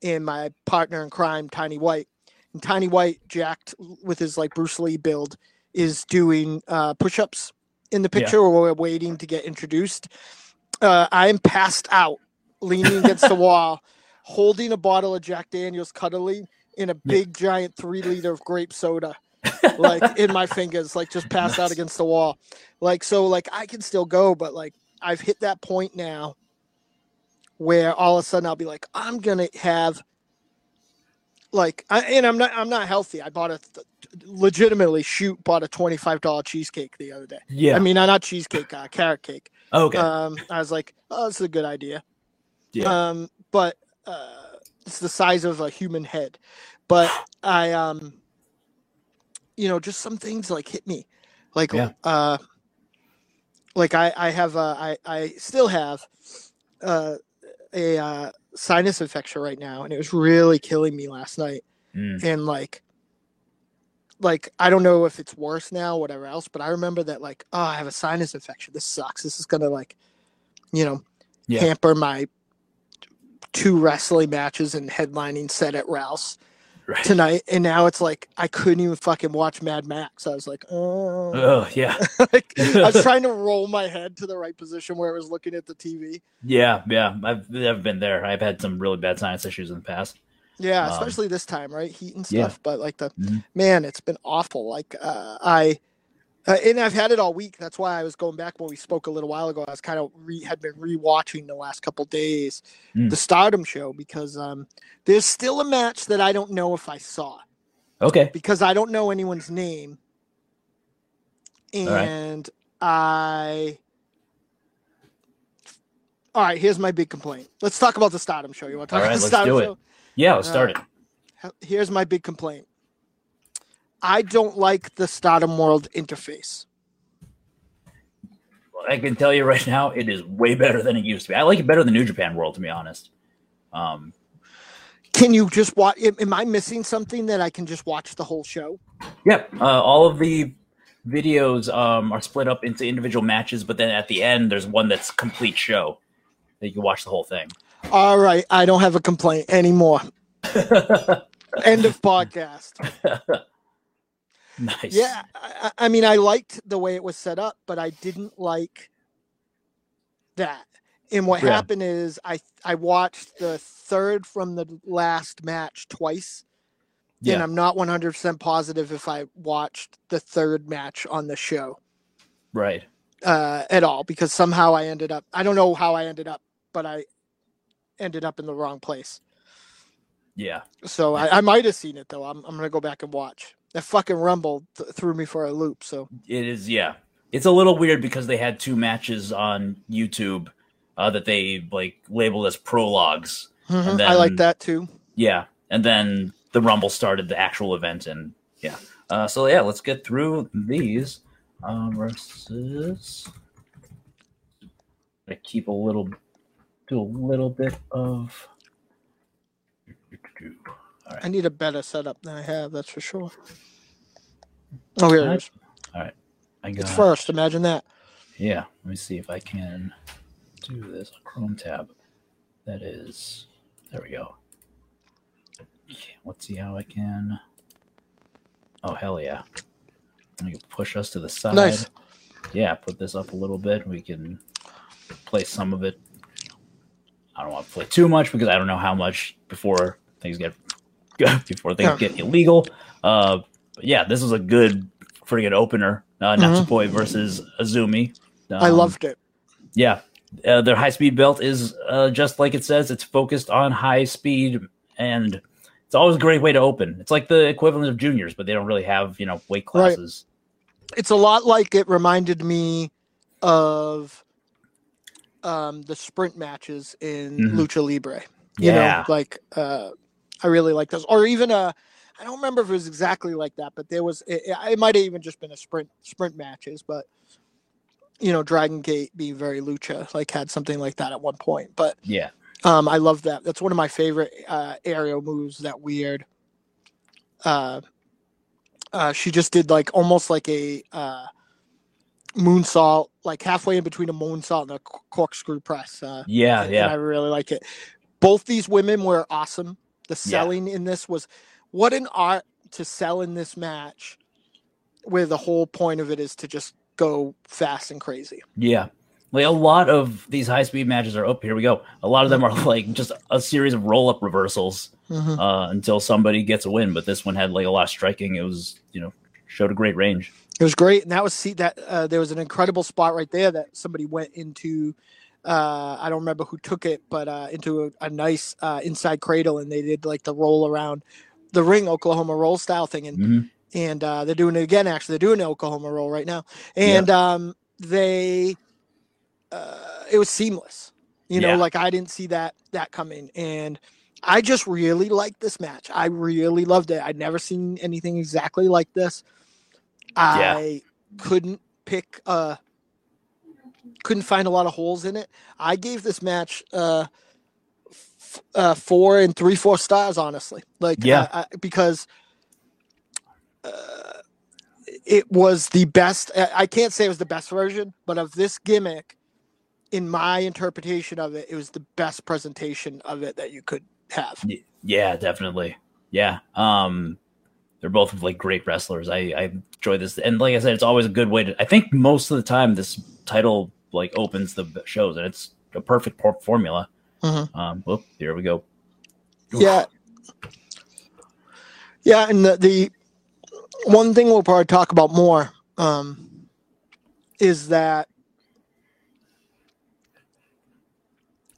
and my partner in crime tiny white. And tiny white jacked with his like bruce lee build is doing uh push-ups. In the Yeah. picture where we're waiting to get introduced. Uh i'm passed out leaning against the wall holding a bottle of jack daniels cuddly in a big giant three liter of grape soda like in my fingers, like just passed out against the wall. Like so, like I can still go, but like I've hit that point now where all of a sudden I'll be like, I'm gonna have like, I, and I'm not, I'm not healthy. I bought a legitimately shoot bought a twenty five dollar cheesecake the other day. Yeah. I mean, not cheesecake, uh, carrot cake. okay. Um, I was like, oh, this is a good idea. Yeah. Um, but uh, it's the size of a human head. But I, um, you know, just some things like hit me, like, Yeah. uh, like I, I have, uh, I, I still have, uh, a uh, sinus infection right now, and it was really killing me last night. Mm. And like, like I don't know if it's worse now, whatever else, but I remember that like, oh, I have a sinus infection. This sucks. This is gonna like, you know, Yeah. hamper my two wrestling matches and headlining set at Rouse Right. tonight. And now it's like I couldn't even fucking watch Mad Max. I was like, oh, Oh yeah, like, I was trying to roll my head to the right position where I was looking at the TV. yeah, yeah. I've I've been there. I've had some really bad science issues in the past. Yeah, Um, especially this time, right? Heat and yeah. stuff. But like the Mhm. man, it's been awful. Like uh, I, uh, and I've had it all week. That's why I was going back when we spoke a little while ago. I was kind of re, had been rewatching the last couple days Mm. the Stardom show because um, there's still a match that I don't know if I saw Okay. because I don't know anyone's name, right. and I. All right, here's my big complaint. Let's talk about the Stardom show. You want to talk All about right, the let's Stardom do it. show? Yeah, let's start Uh, it. here's my big complaint. I don't like the Stardom World interface. I can tell you right now, it is way better than it used to be. I like it better than New Japan World, to be honest. Um, Can you just watch? Am, I missing something that I can just watch the whole show? Yep. Uh, all of the videos um, are split up into individual matches, but then at the end, there's one that's complete show that you can watch the whole thing. All right, I don't have a complaint anymore. End of podcast. nice. Yeah, I, I mean, I liked the way it was set up, but I didn't like that. And what Yeah. happened is, I I watched the third from the last match twice, and I'm not 100 percent positive if I watched the third match on the show. Right. uh, at all because somehow I ended up. I don't know how I ended up, but I ended up in the wrong place. Yeah. So I, I might have seen it though. I'm I'm gonna go back and watch. That fucking Rumble th- threw me for a loop. So It is. Yeah. It's a little weird because they had two matches on YouTube uh, that they like labeled as prologues. Mhm, And I like that too. Yeah. And then the Rumble started the actual event, and yeah. Uh, so yeah, let's get through these um, versus. I keep a little, do a little bit of. I need a better setup than I have. That's for sure. Oh, here it Alright. I got, It's first. Imagine that. Yeah, let me see if I can do this on Chrome tab. That is, there we go. Okay, let's see how I can. Oh hell yeah! Let me push us to the side. Nice. Yeah, put this up a little bit. We can play some of it. I don't want to play too much because I don't know how much before things get before things get illegal. Uh, but yeah, this was a good friggin' opener. Uh, Mhm. Natsupoi versus Azumi. I Um, loved it. yeah, uh, their high speed belt is uh, just like it says. It's focused on high speed, and it's always a great way to open. It's like the equivalent of juniors, but they don't really have you know weight Right. classes. It's a lot like it reminded me of um, the sprint matches in Mhm. Lucha Libre. you Yeah, know like uh i really like those or even uh i don't remember if it was exactly like that but there was it, it might have even just been a sprint sprint matches but you know dragon gate being very lucha like had something like that at one point but yeah, um i love that that's one of my favorite uh aerial moves that weird uh uh she just did like almost like a uh moonsault like halfway in between a moonsault and a corkscrew press uh yeah, and, and I really like it. Both these women were awesome. The Yeah. selling in this was what an art to sell in this match, where the whole point of it is to just go fast and crazy. yeah. Like a lot of these high speed matches are. Oh, here we go. A lot of them are like just a series of roll up reversals Mhm. uh, until somebody gets a win. But this one had like a lot of striking. It was you know showed a great range. It was great, and that was see that uh, there was an incredible spot right there that somebody went into. Uh, I don't remember who took it, but uh, into a, a nice uh, inside cradle, and they did like the roll around the ring Oklahoma roll style thing, and Mhm. and uh, they're doing it again. Actually, they're doing the Oklahoma roll right now, and um, they uh, it was seamless. You know, Yeah. like I didn't see that that coming, and I just really liked this match. I really loved it. I'd never seen anything exactly like this. Yeah. I couldn't pick. Uh, couldn't find a lot of holes in it. I gave this match uh, f- uh, four and three four stars. Honestly, like Yeah. I, I, because uh, it was the best. I I can't say it was the best version, but of this gimmick, in my interpretation of it, it was the best presentation of it that you could have. Yeah, definitely. Yeah. Um they're both like great wrestlers. I, I enjoy this. And like I said, it's always a good way to I think most of the time this title like opens the shows and it's a perfect por- formula. Mhm. Um well, here we go. Yeah. Yeah, and the, the one thing we'll probably talk about more um, is that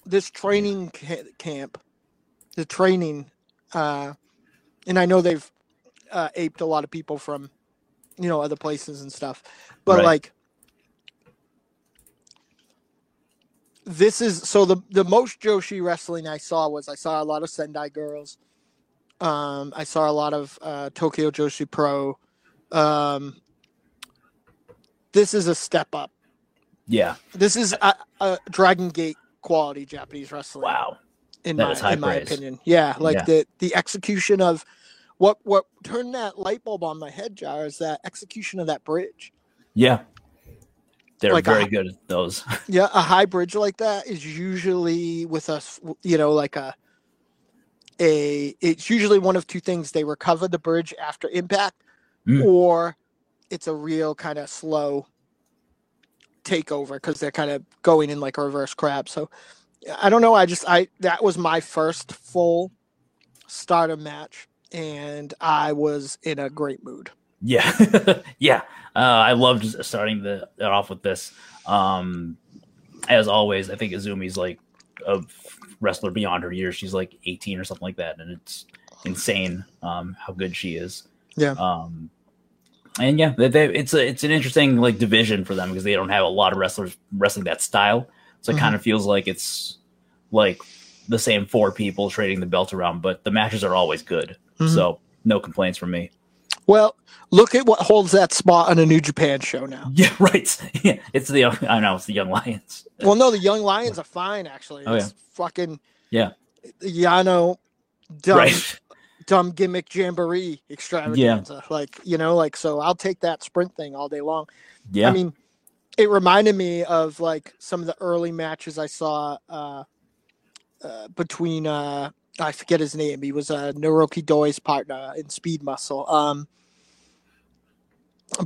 this training ca- camp, the training, uh, and I know they've uh, aped a lot of people from, you know, other places and stuff, but Right. like this is so the the most Joshi wrestling I saw was I saw a lot of Sendai girls. Um, I saw a lot of uh, Tokyo Joshi Pro. Um, this is a step up. Yeah. This is a, a Dragon Gate quality Japanese wrestling. Wow. in That my in my praise. opinion. Yeah, like Yeah. the the execution of what what turned that light bulb on my head jar is that execution of that bridge. Yeah. They're Like very a- good at those. Yeah, a high bridge like that is usually with us, you know, like a a it's usually one of two things. They recover the bridge after impact Mm. or it's a real kind of slow takeover because they're kind of going in like a reverse crab. So I don't know. I just I that was my first full starter match and I was in a great mood. Yeah, yeah. Uh, I loved starting the off with this. Um, as always, I think Izumi's like a wrestler beyond her years. She's like 18 or something like that, and it's insane um, how good she is. Yeah. Um, and yeah, they, they, it's a it's an interesting like division for them because they don't have a lot of wrestlers wrestling that style. So it Mhm. kind of feels like it's like the same four people trading the belt around, but the matches are always good. Mhm. So no complaints from me. Well, look at what holds that spot on a New Japan show now. Yeah, right. Yeah, it's the I know it's the Young Lions. Well, no, the Young Lions are fine actually. Oh, It's fucking Yeah. Yano dumb Right. dumb gimmick jamboree extravaganza. Like you know, like so I'll take that sprint thing all day long. Yeah. I mean, it reminded me of like some of the early matches I saw uh, uh, between uh, I forget his name. He was uh, Naruki Doi's partner in Speed Muscle. Um,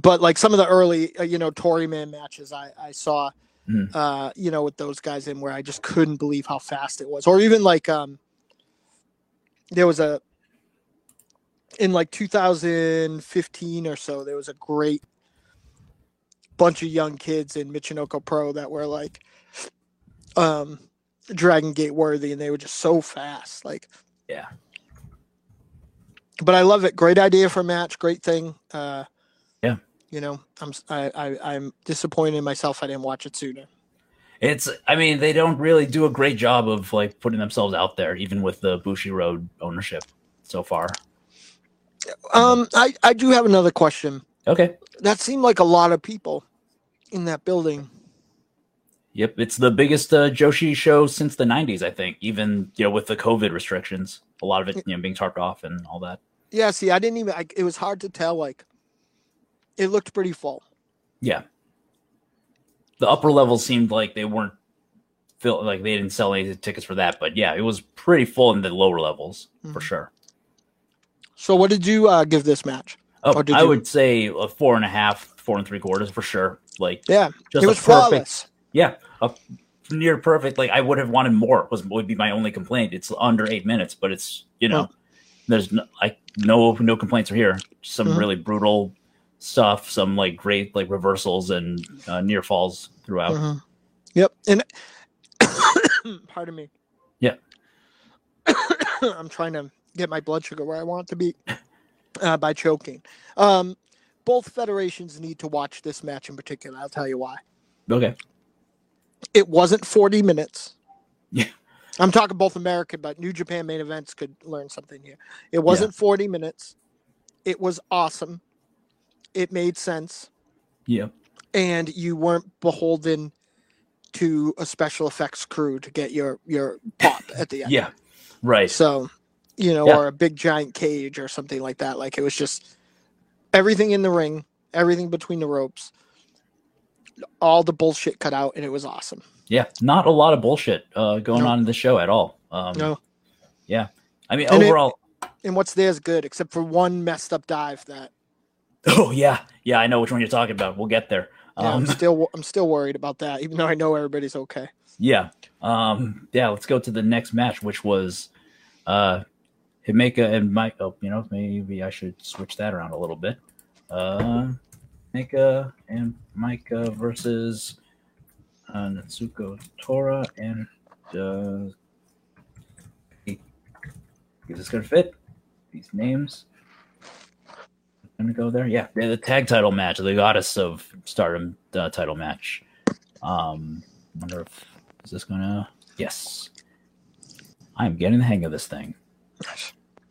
but like some of the early, uh, you know, Toryumon matches I, I saw, Mhm. uh, you know, with those guys in where I just couldn't believe how fast it was. Or even like um, there was a in like 2015 or so, there was a great bunch of young kids in Michinoku Pro that were like um Dragon Gate worthy and they were just so fast. Like Yeah. But I love it. Great idea for a match, great thing. Uh Yeah. You know, I'm I I'm disappointed in myself I didn't watch it sooner. It's I mean, they don't really do a great job of like putting themselves out there, even with the Bushiroad ownership so far. Um I, I do have another question. Okay. That seemed like a lot of people in that building. Yep, it's the biggest uh, Joshi show since the '90s, I think. Even you know with the COVID restrictions, a lot of it you know being tarped off and all that. Yeah, see, I didn't even. I, it was hard to tell. Like, it looked pretty full. Yeah, the upper levels seemed like they weren't fill like they didn't sell any tickets for that, but yeah, it was pretty full in the lower levels for Mhm. sure. So, what did you uh, give this match? Oh, I you- would say a four and a half, four and three quarters for sure. Like Yeah, just it was perfect, flawless. Yeah, a near perfect. Like I would have wanted more. Was would be my only complaint. It's under eight minutes, but it's you know, there's no like no no complaints are here. Some Mhm. really brutal stuff. Some like great like reversals and uh, near falls throughout. Mhm. Yep, and pardon me. Yeah. I'm trying to get my blood sugar where I want it to be uh, by choking. Um, both federations need to watch this match in particular. I'll tell you why. Okay, It wasn't 40 minutes. Yeah. I'm talking both American, but New Japan main events could learn something here. It wasn't 40 minutes. It was awesome. It made sense. yeah, And you weren't beholden to a special effects crew to get your your pop at the end. yeah, right. So, you know, Yeah. or a big giant cage or something like that. Like it was just everything in the ring, everything between the ropes, all the bullshit cut out, and it was awesome. Yeah, not a lot of bullshit uh, going No. on in the show at all. Um, No. Yeah, I mean And it- overall. And what's there is good, except for one messed up dive that oh yeah, yeah, I know which one you're talking about. We'll get there. yeah, I'm Um, still I'm still worried about that, even though I know everybody's okay. yeah, um, yeah. Let's go to the next match, which was uh, Himeka and Mike. Oh, you know, maybe I should switch that around a little bit. Uh, Himeka and Maika versus uh, Natsuko Tora and uh, is this gonna fit? These names I'm gonna go there. Yeah, they're the tag title match, the Goddess of Stardom uh, title match. Um, wonder if is this gonna? Yes, I'm getting the hang of this thing.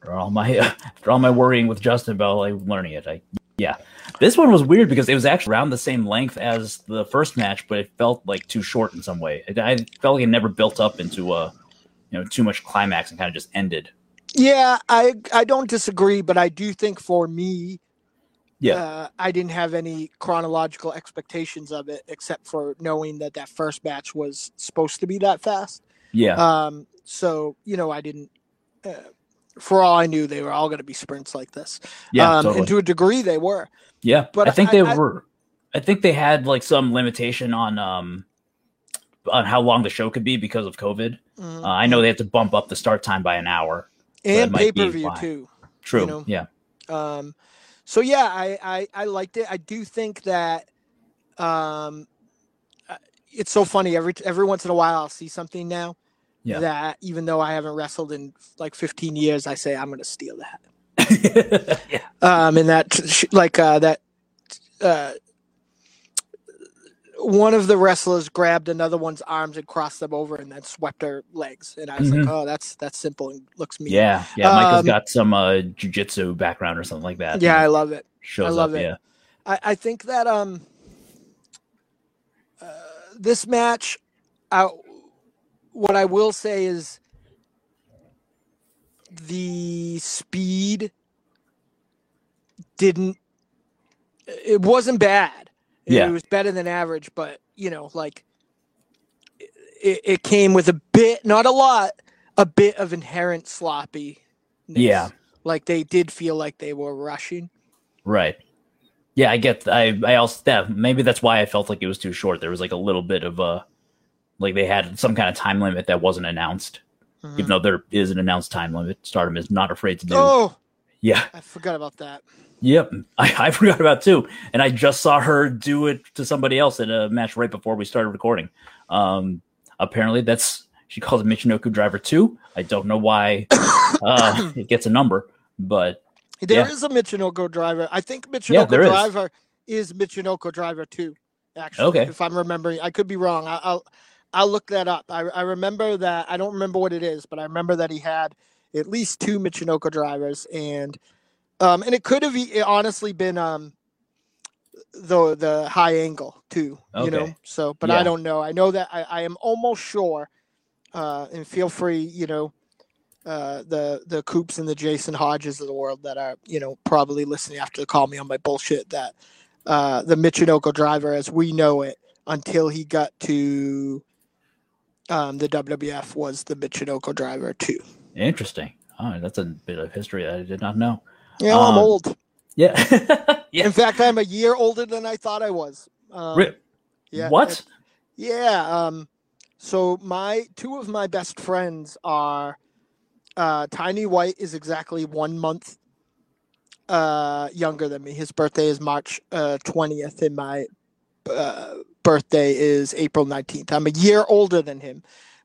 For all my for all my worrying with Justin about like learning it, I yeah. This one was weird because it was actually around the same length as the first match, but it felt like too short in some way. It, I felt like it never built up into a you know too much climax and kind of just ended. Yeah, I I don't disagree, but I do think for me, Yeah. uh, I didn't have any chronological expectations of it, except for knowing that that first match was supposed to be that fast. Yeah, Um, so you know, I didn't. Uh, for all I knew, they were all going to be sprints like this. yeah, um, totally. and to a degree, they were. Yeah, But I think I- they I- were. I think they had like some limitation on um on how long the show could be because of COVID. Mhm. Uh, I know they had to bump up the start time by an hour. that and might pay per view too. True. know, yeah. Um, so yeah, I, I I liked it. I do think that um, uh, it's so funny every every once in a while I'll see something now Yeah. that even though I haven't wrestled in like 15 years, I say I'm going to steal that. Yeah. Um, and that like uh, that uh, one of the wrestlers grabbed another one's arms and crossed them over and then swept her legs, and I was like, oh, that's that's simple and looks mean. Yeah. Yeah. Michael's Um, got some uh jujitsu background or something like that. yeah, I love it. shows I love up. it. Yeah. I, I think that um uh, this match, I, what I will say is the speed didn't. It wasn't bad. Yeah. it was better than average, but you know, like it, it came with a bit, not a lot, a bit of inherent sloppy. Yeah. like they did feel like they were rushing. Right. Yeah, I get. I I also that maybe that's why I felt like it was too short. There was like a little bit of a like they had some kind of time limit that wasn't announced, Mhm. even though there is an announced time limit. Stardom is not afraid to do. Oh, Yeah. I forgot about that. Yep, I, I forgot about too, and I just saw her do it to somebody else in a match right before we started recording. Um, apparently, that's she calls it Michinoku Driver Two. I don't know why uh, it gets a number, but There Yeah. is a Michinoku driver. I think Yeah, Michinoku is. driver is Michinoku driver Two. Actually, Okay. if I'm remembering, I could be wrong. I, I'll I'll look that up. I, I remember that. I don't remember what it is, but I remember that he had at least two Michinoku drivers, and um, and it could have honestly been um the the high angle too. You know, so but Yeah. I don't know. I know that I, I am almost sure. Uh, and feel free, you know, uh, the the Coops and the Jason Hodges of the world that are you know probably listening after to call me on my bullshit that uh, the Michinoku driver as we know it until he got to um, the WWF was the Michinoku driver too. interesting. Oh, that's a bit of history that I did not know. Yeah, I'm Um, old. Yeah, yeah. In fact, I'm a year older than I thought I was. Um, Ri- yeah, what? it- Yeah. Um, so my two of my best friends are uh, Tiny White is exactly one month uh, younger than me. His birthday is March uh, twentieth, and my uh, birthday is April nineteenth. I'm a year older than him,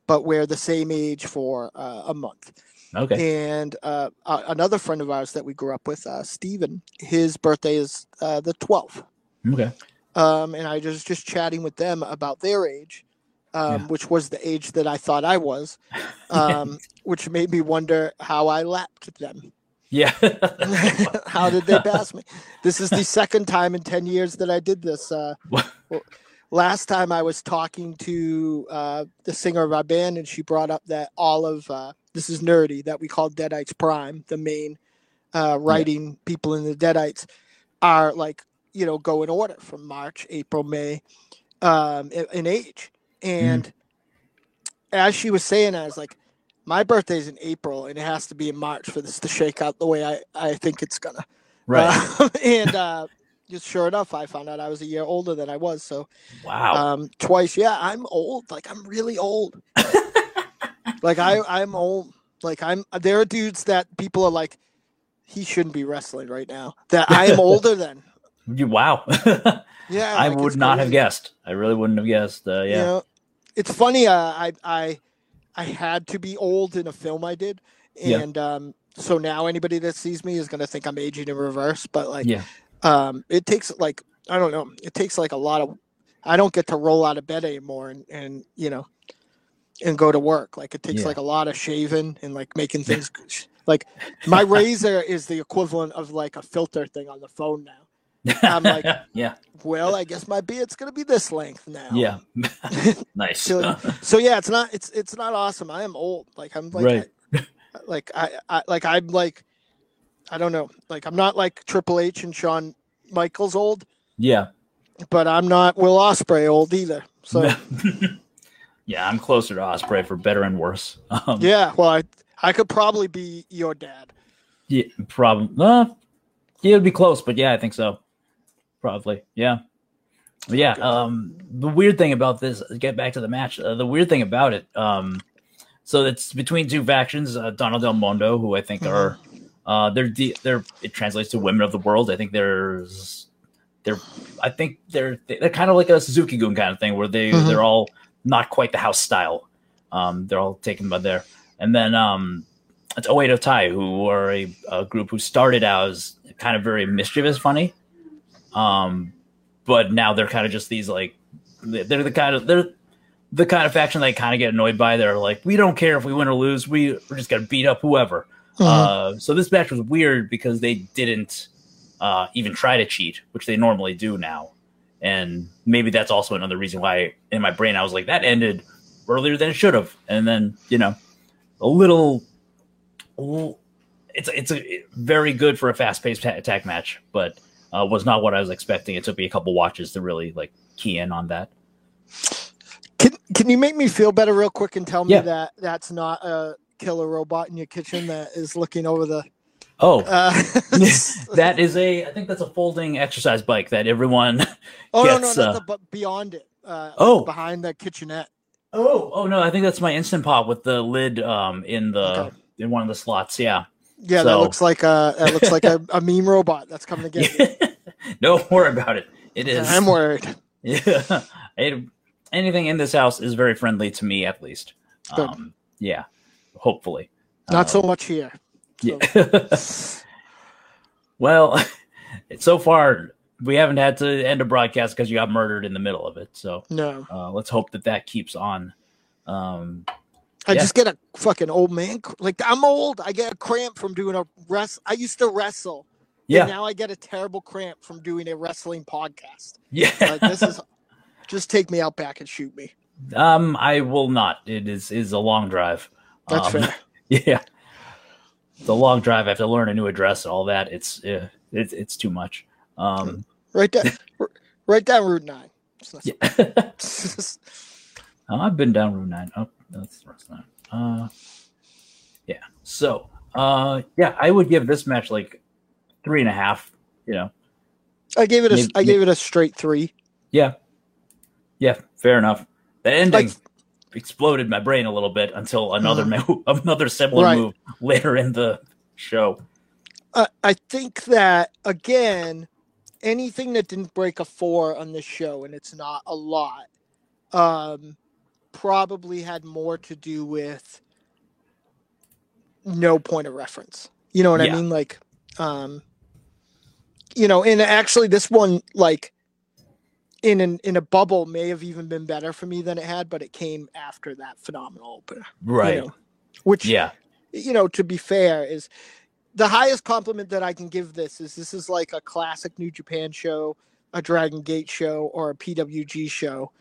but we're the same age for uh, a month. Okay. And uh, another friend of ours that we grew up with, uh, Steven, his birthday is uh, the twelfth Okay. um, and I was just chatting with them about their age, um, Yeah. which was the age that I thought I was, um, which made me wonder how I lapped them. Yeah. how did they pass me? This is the second time in 10 years that I did this. Uh, last time I was talking to uh, the singer of our band, and she brought up that all of uh, this is nerdy that we call Deadites Prime, the main uh, writing people in the Deadites. are like you know go in order from March, April, May, um, in, age. And as she was saying, I was like, my birthday's in April, and it has to be in March for this to shake out the way I I think it's gonna. Right. Uh, and uh, just sure enough, I found out I was a year older than I was. So wow. um, twice, yeah, I'm old. Like I'm really old. like I I'm old. Like I'm. There are dudes that people are like, he shouldn't be wrestling right now. That I am older than. You, wow. Yeah, I like, would not have guessed. I really wouldn't have guessed. Uh, You yeah. know, it's funny. Uh, I I I had to be old in a film I did, Yeah. and um, so now anybody that sees me is gonna think I'm aging in reverse. But like, Yeah. um, it takes like I don't know. It takes like a lot of. I don't get to roll out of bed anymore, and and you know, and go to work. Like it takes Yeah. like a lot of shaving and like making things. like my razor is the equivalent of like a filter thing on the phone now. I'm like- yeah. Well, I guess my beard's gonna be this length now. Yeah. nice. So- so yeah, it's not it's it's not awesome. I am old. Like I'm like Right. I, like I, I like I'm like I don't know. Like I'm not like Triple H and Shawn Michaels old, yeah. but I'm not Will Ospreay old either. So yeah, I'm closer to Ospreay for better and worse. Um, yeah, well I I could probably be your dad. Yeah, probably. Uh, yeah, it'd be close, but yeah, I think so. Probably, yeah. But yeah. Um, the weird thing about this, get back to the match. Uh, the weird thing about it, um, so it's between two factions. Uh, Donna Del Mondo, who I think Mhm. are, uh, they're de- they're it translates to women of the world. I think there's, they're, I think they're they're kind of like a Suzuki Gun kind of thing, where they Mhm. they're all not quite the house style. Um, they're all taken by there, and then um, it's Oedo Tai, who are a, a group who started out as kind of very mischievous, funny, um, but now they're kind of just these like they're the kind of they're the kind of faction that kind of get annoyed by. They're like, we don't care if we win or lose, we we're just gonna beat up whoever. Uh, so this match was weird because they didn't uh, even try to cheat, which they normally do now, and maybe that's also another reason why in my brain I was like, that ended earlier than it should have, and then you know, a little, a little- it's it's a very good for a fast paced attack match, but uh, was not what I was expecting. It took me a couple watches to really like key in on that. Can can you make me feel better real quick and tell me Yeah. that that's not a killer robot in your kitchen that is looking over the Oh, uh that is a I think that's a folding exercise bike that everyone. Oh no, no, not uh, the beyond it. Uh like Oh. behind the kitchenette. Oh, oh no, I think that's my Instant Pot with the lid um in the Okay. in one of the slots. Yeah. Yeah, that looks like a that looks like a, a meme robot that's coming to get you. Don't worry about it. It is. I'm worried. Yeah. It, anything in this house is very friendly to me, at least. Good. Um, yeah. Hopefully. Not so Um, much here. Yeah. well, so far we haven't had to end a broadcast because you got murdered in the middle of it. So No. uh, let's hope that that keeps on. Um, I Yeah. just get a fucking old man. Like I'm old. I get a cramp from doing a rest. I used to wrestle. yeah. And now I get a terrible cramp from doing a wrestling podcast. Yeah. Like this is just take me out back and shoot me. Um, I will not. It is is a long drive. That's Um, fair. Yeah, a long drive. I have to learn a new address and all that. It's uh, it's it's too much. Um, Right down right down Route nine. Yeah. Oh, I've been down Route Nine. Oh, that's that's not. Uh, yeah. So, uh, yeah, I would give this match like three and a half. You know, I gave it a Maybe- I gave it a straight three. yeah, yeah, fair enough. The ending Like- exploded my brain a little bit until another move, another similar Right. move later in the show. Uh, I think that again, anything that didn't break a four on this show, and it's not a lot, um, probably had more to do with no point of reference. You know what Yeah. I mean? Like, um, you know, and actually, this one, like, in an in a bubble, may have even been better for me than it had, but it came after that phenomenal opener. you Right. know, which Yeah. you know, to be fair, is the highest compliment that I can give this is this is like a classic New Japan show, a Dragon Gate show, or a PWG show.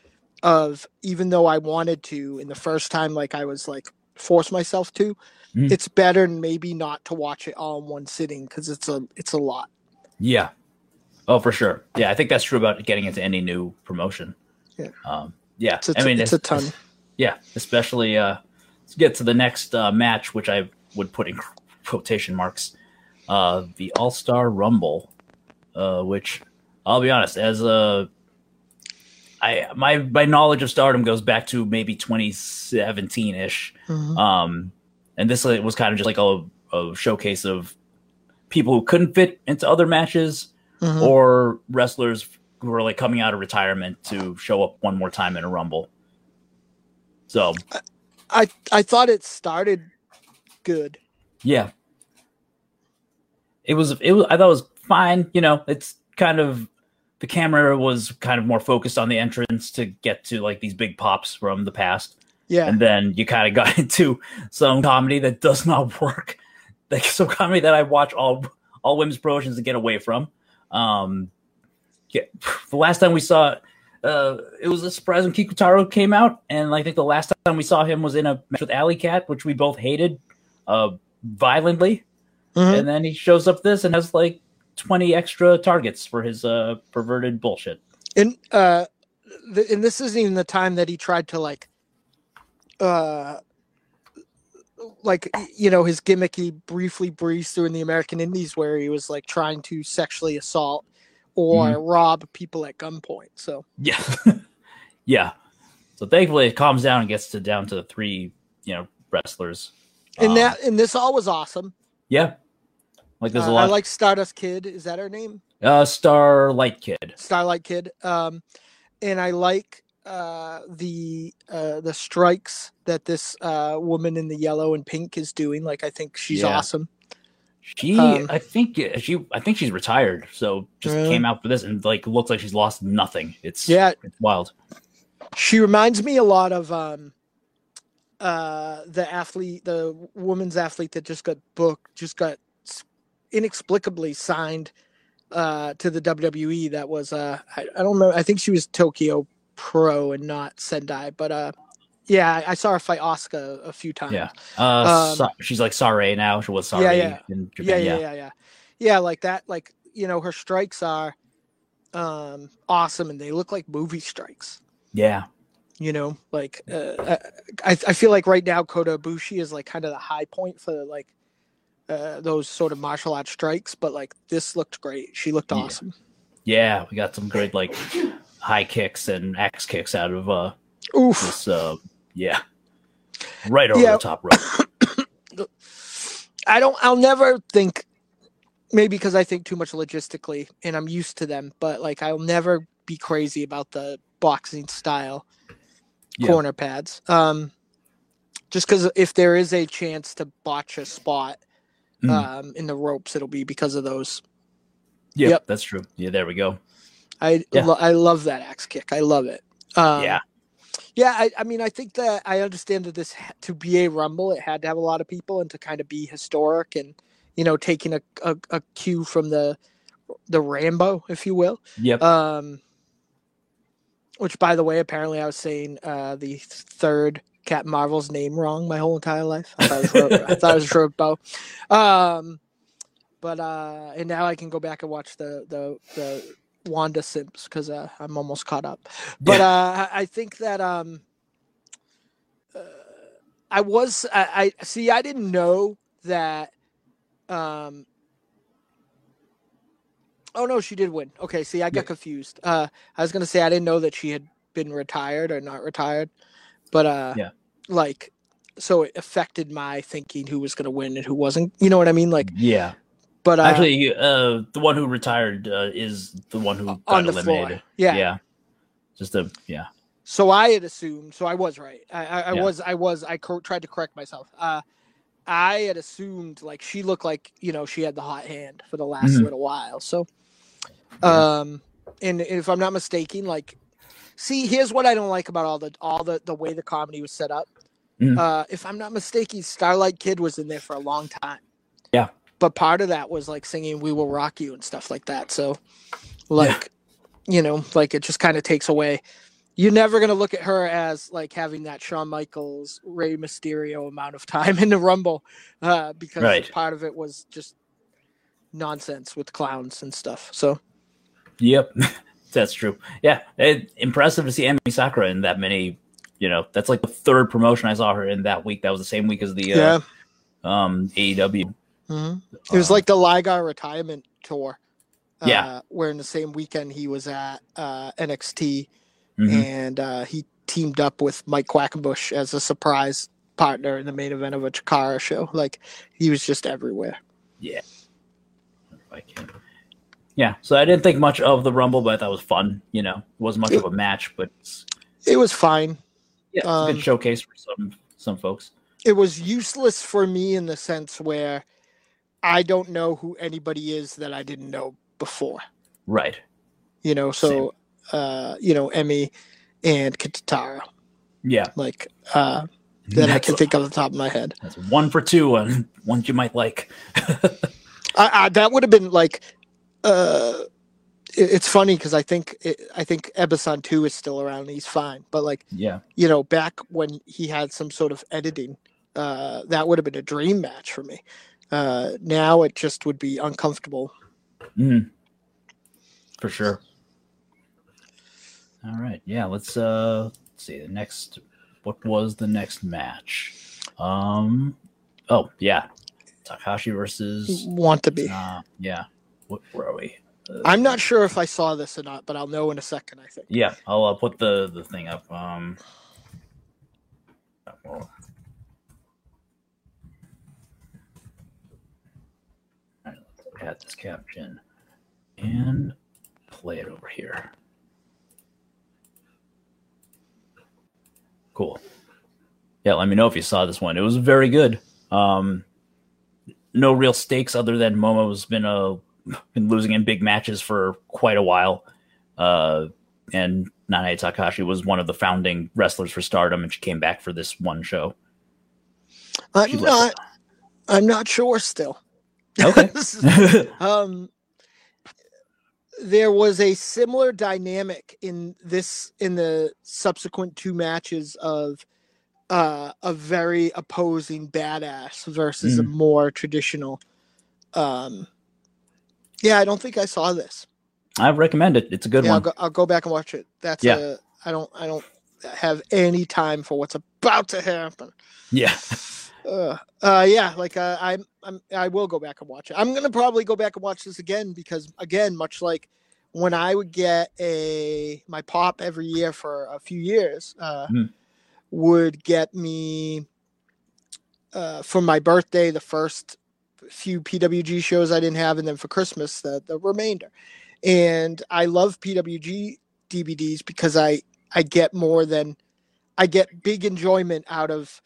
Of even though I wanted to, in the first time, like I was like force myself to, Mhm. it's better maybe not to watch it all in one sitting because it's a it's a lot. Yeah. Oh, for sure. Yeah, I think that's true about getting into any new promotion. Yeah. Um, yeah. It's a, I mean, it's a ton. Yeah, especially uh, let's get to the next uh, match, which I would put in quotation marks, uh, the All Star Rumble, uh, which I'll be honest, as a I my my knowledge of Stardom goes back to maybe 2017 ish, Mhm. um, and this was kind of just like a, a showcase of people who couldn't fit into other matches Mhm. or wrestlers who are like coming out of retirement to show up one more time in a Rumble. So I I thought it started good. Yeah. It was it was I thought it was fine, you know, it's kind of the camera was kind of more focused on the entrance to get to like these big pops from the past. Yeah. And then you kind of got into some comedy that does not work. Like some comedy that I watch all all women's promotions to get away from. Um yeah, the last time we saw uh, it was a surprise when Kikutaro came out, and I think the last time we saw him was in a match with Alley Cat, which we both hated uh, violently. Mhm. And then he shows up this and has like twenty extra targets for his uh, perverted bullshit. and uh th- and this isn't even the time that he tried to like uh like you know his gimmick he briefly breezed through in the american indies where he was like trying to sexually assault or rob people at gunpoint so Yeah, yeah. So thankfully, it calms down and gets to down to three, you know, wrestlers. and Um, that and this all was awesome yeah, like there's a Uh, lot. i like stardust kid is that her name uh, Starlight Kid. starlight kid um and i like uh the uh the strikes that this uh woman in the yellow and pink is doing like i think she's Yeah. awesome She, Um, I think she, I think she's retired. So just Really? came out for this and like looks like she's lost nothing. It's Yeah. it's wild. She reminds me a lot of um uh the athlete the woman's athlete that just got booked just got inexplicably signed uh to the WWE that was uh I, I don't remember I think she was Tokyo Pro and not Sendai but uh yeah I, saw her fight Oscar a few times Yeah. Uh, Um, Sa- she's like Sareee now. She was Sareee Yeah, yeah. in yeah, Japan. yeah, yeah, yeah, yeah. Like that, like you know, her strikes are um awesome, and they look like movie strikes. yeah. You know, like uh, I, I feel like right now Kota Ibushi is like kind of the high point for like uh, those sort of martial arts strikes. But like this looked great. She looked awesome. Yeah, we got some great like high kicks and axe kicks out of uh Oof. this uh yeah. Right over Yeah. the top rope. I don't. I'll never think. Maybe because I think too much logistically, and I'm used to them. But like, I'll never be crazy about the boxing style Yeah. corner pads. Um, just because if there is a chance to botch a spot Mm. um, in the ropes, it'll be because of those. Yep, Yep. that's true. Yeah, there we go. I Yeah. lo- I love that axe kick. I love it. Um, yeah. Yeah, I, I mean, I think that I understand that this to be a rumble, it had to have a lot of people and to kind of be historic and you know taking a, a, a cue from the the Rambo, if you will. Yep. Um, which, by the way, apparently I was saying uh, the third Captain Marvel's name wrong my whole entire life. I thought it was, I thought it was Robo. Um, but uh, and now I can go back and watch the the the Wanda Simps because uh, I'm almost caught up. But uh, I I think that um, uh, I was I, I see I didn't know that um. Oh no, she did win. Okay, see, I got Yeah. confused. Uh, I was gonna say I didn't know that she had been retired or not retired, but uh, Yeah. like, so it affected my thinking who was gonna win and who wasn't. You know what I mean? Like, yeah. But uh, Actually, uh, the one who retired uh, is the one who got on the eliminated. floor, yeah. Yeah. Just a yeah. So I had assumed. So I was right. I, I, I Yeah. was. I was. I cor- tried to correct myself. Uh, I had assumed like she looked like you know she had the hot hand for the last Mhm. little while. So, um, and if I'm not mistaken, like, see, here's what I don't like about all the all the the way the comedy was set up. Mhm. Uh, if I'm not mistaken, Starlight Kid was in there for a long time. Yeah. But part of that was like singing "We Will Rock You" and stuff like that. So, like, you know, like it just kind of takes away. You're never gonna look at her as like having that Shawn Michaels, Rey Mysterio amount of time in the Rumble, uh, because Right. part of it was just nonsense with clowns and stuff. So, Yep, that's true. Yeah, it, impressive to see Emi Sakura in that many. You know, that's like the third promotion I saw her in that week. That was the same week as the uh, Yeah. um AEW. Hmm It was Um, like the Liger retirement tour. Uh, Yeah. Where in the same weekend he was at uh, NXT mhm. and uh, he teamed up with Mike Quackenbush as a surprise partner in the main event of a Chikara show. Like he was just everywhere. Yeah. If I. Yeah, so I didn't think much of the Rumble, but that was fun. You know, it wasn't much of a match, but it's, It was fine. yeah, it's a Um, good showcase for some some folks. It was useless for me in the sense where I don't know who anybody is that I didn't know before. Right. You know, so uh, you know, Emmy and Kitara, Yeah. like uh that I can think off the top of my head. That's one for two and ones you might like. I, I, that would have been like uh it- it's funny because I think it, I think Ebessan two is still around. He's fine, but like yeah. you know, back when he had some sort of editing, uh, that would have been a dream match for me. Uh, now it just would be uncomfortable. Mhm. For sure. All right. Yeah, let's uh let's see the next what was the next match? Um oh yeah. Takahashi versus Watanabe? uh yeah. What where are we? Uh, I'm not sure if I saw this or not, but I'll know in a second. I think. Yeah, I'll uh, put the the thing up. Um, well, add this caption and play it over here. Cool. Yeah, let me know if you saw this one. It was very good. Um, no real stakes other than Momo's been a been losing in big matches for quite a while. Uh, and Nanae Takahashi was one of the founding wrestlers for Stardom, and she came back for this one show. I'm not. I'm not sure still. Okay. Um, there was a similar dynamic in this in the subsequent two matches of uh, a very opposing badass versus a more traditional. Um, yeah, I don't think I saw this. I recommend it. It's a good yeah, I'll one. go, I'll go back and watch it. That's Yeah. a. I don't. I don't have any time for what's about to happen. Yeah. Uh, uh, yeah, like uh, I'm, I'm, I will go back and watch it. I'm gonna probably go back and watch this again because, again, much like when I would get a my pop every year for a few years, uh, Mhm. would get me uh, for my birthday the first few PWG shows I didn't have, and then for Christmas the the remainder. And I love PWG DVDs because I I get more than I get big enjoyment out of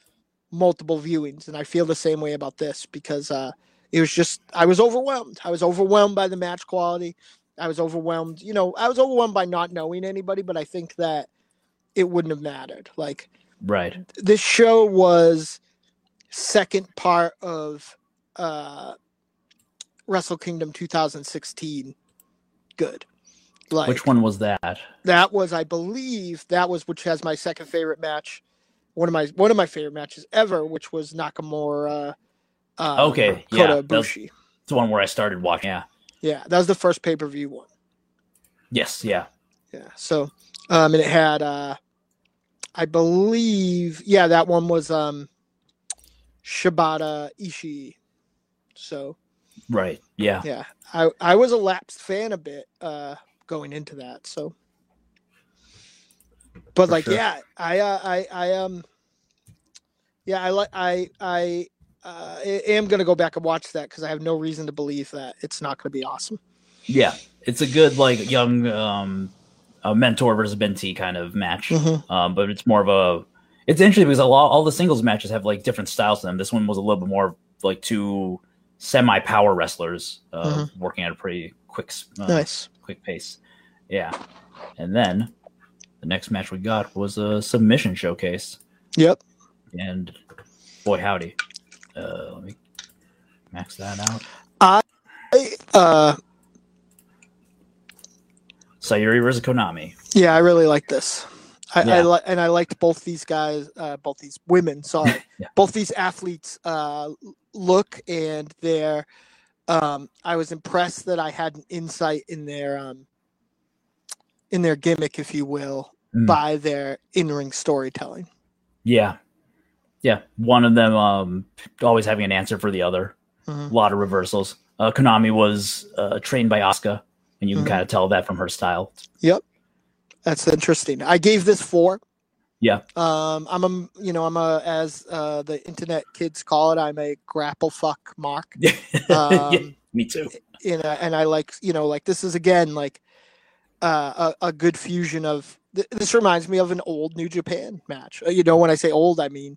multiple viewings and i feel the same way about this because uh it was just i was overwhelmed i was overwhelmed by the match quality i was overwhelmed you know i was overwhelmed by not knowing anybody but i think that it wouldn't have mattered like Right. this show was second part of uh wrestle kingdom 2016 good like Which one was that? that was i believe that was which has my second favorite match one of my one of my favorite matches ever which was nakamura uh Okay, Kota yeah, that was- Ibushi. It's the one where I started watching. Yeah. yeah that was the first pay-per-view one Yes. Yeah. yeah so um and it had uh i believe yeah that one was um shibata ishii so Right. Yeah. yeah i i was a lapsed fan a bit uh going into that so but For like sure. yeah i uh, i i um yeah i like i i uh, I am gonna go back and watch that because I have no reason to believe that it's not gonna be awesome. Yeah. It's a good like young um a mentor versus mentee kind of match. Mhm. Um, but it's more of a it's interesting because a lot all the singles matches have like different styles to them. This one was a little bit more like two semi power wrestlers uh, working at a pretty quick uh, Nice. quick pace. Yeah. And then the next match we got was a submission showcase. Yep. And boy, howdy. Uh, let me max that out. I, uh, Sayuri versus Konami. yeah, I really like this. I, I Yeah. li- and I liked both these guys, uh, both these women. Sorry, Yeah. both these athletes uh, look and their. Um, I was impressed that I had an insight in their um, in their gimmick, if you will, Mm. by their in-ring storytelling. Yeah. Yeah. One of them um, always having an answer for the other. Mhm. A lot of reversals. Uh, Konami was uh, trained by Asuka, and you can Mhm. kind of tell that from her style. Yep, that's interesting. I gave this four. Yeah. Um, I'm a, you know, I'm a, as uh, the internet kids call it, I'm a grapple fuck mark. yeah, Um, me too. You know, and I like, you know, like this is again like uh, a, a good fusion of. Th- this reminds me of an old New Japan match. Uh, You know, when I say old, I mean,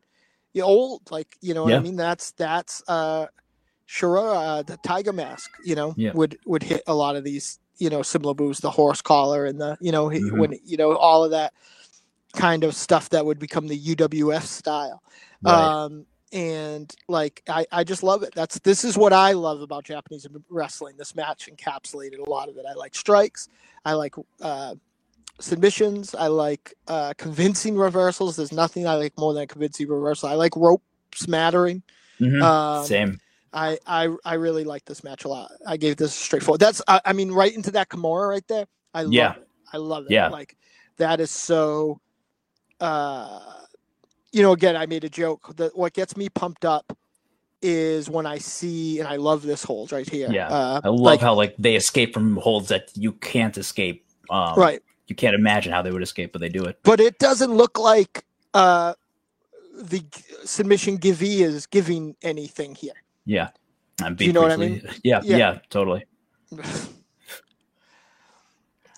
yeah, old. Like, you know what Yeah. I mean? That's that's uh, Shura, uh, the Tiger Mask. You know, Yeah. would would hit a lot of these, you know, similar moves, the horse collar and the, you know, Mhm. when you know all of that kind of stuff that would become the UWF style. Right. Um, and like I, I just love it. That's this is what I love about Japanese wrestling. This match encapsulated a lot of it. I like strikes. I like uh, submissions. I like uh, convincing reversals. There's nothing I like more than a convincing reversal. I like rope smattering. Mhm. Um, Same. I, I I really like this match a lot. I gave this straightforward. That's I, I mean right into that Kimura right there. I love Yeah. it. I love it. Yeah. Like that is so uh you know again I made a joke that what gets me pumped up is when I see and I love this hold right here. Yeah. Uh, I love like, how like they escape from holds that you can't escape. Um, right. You can't imagine how they would escape, but they do it. But it doesn't look like uh the submission givee is giving anything here. Yeah. I'm you know what I briefly- Yeah, Yeah. yeah. totally.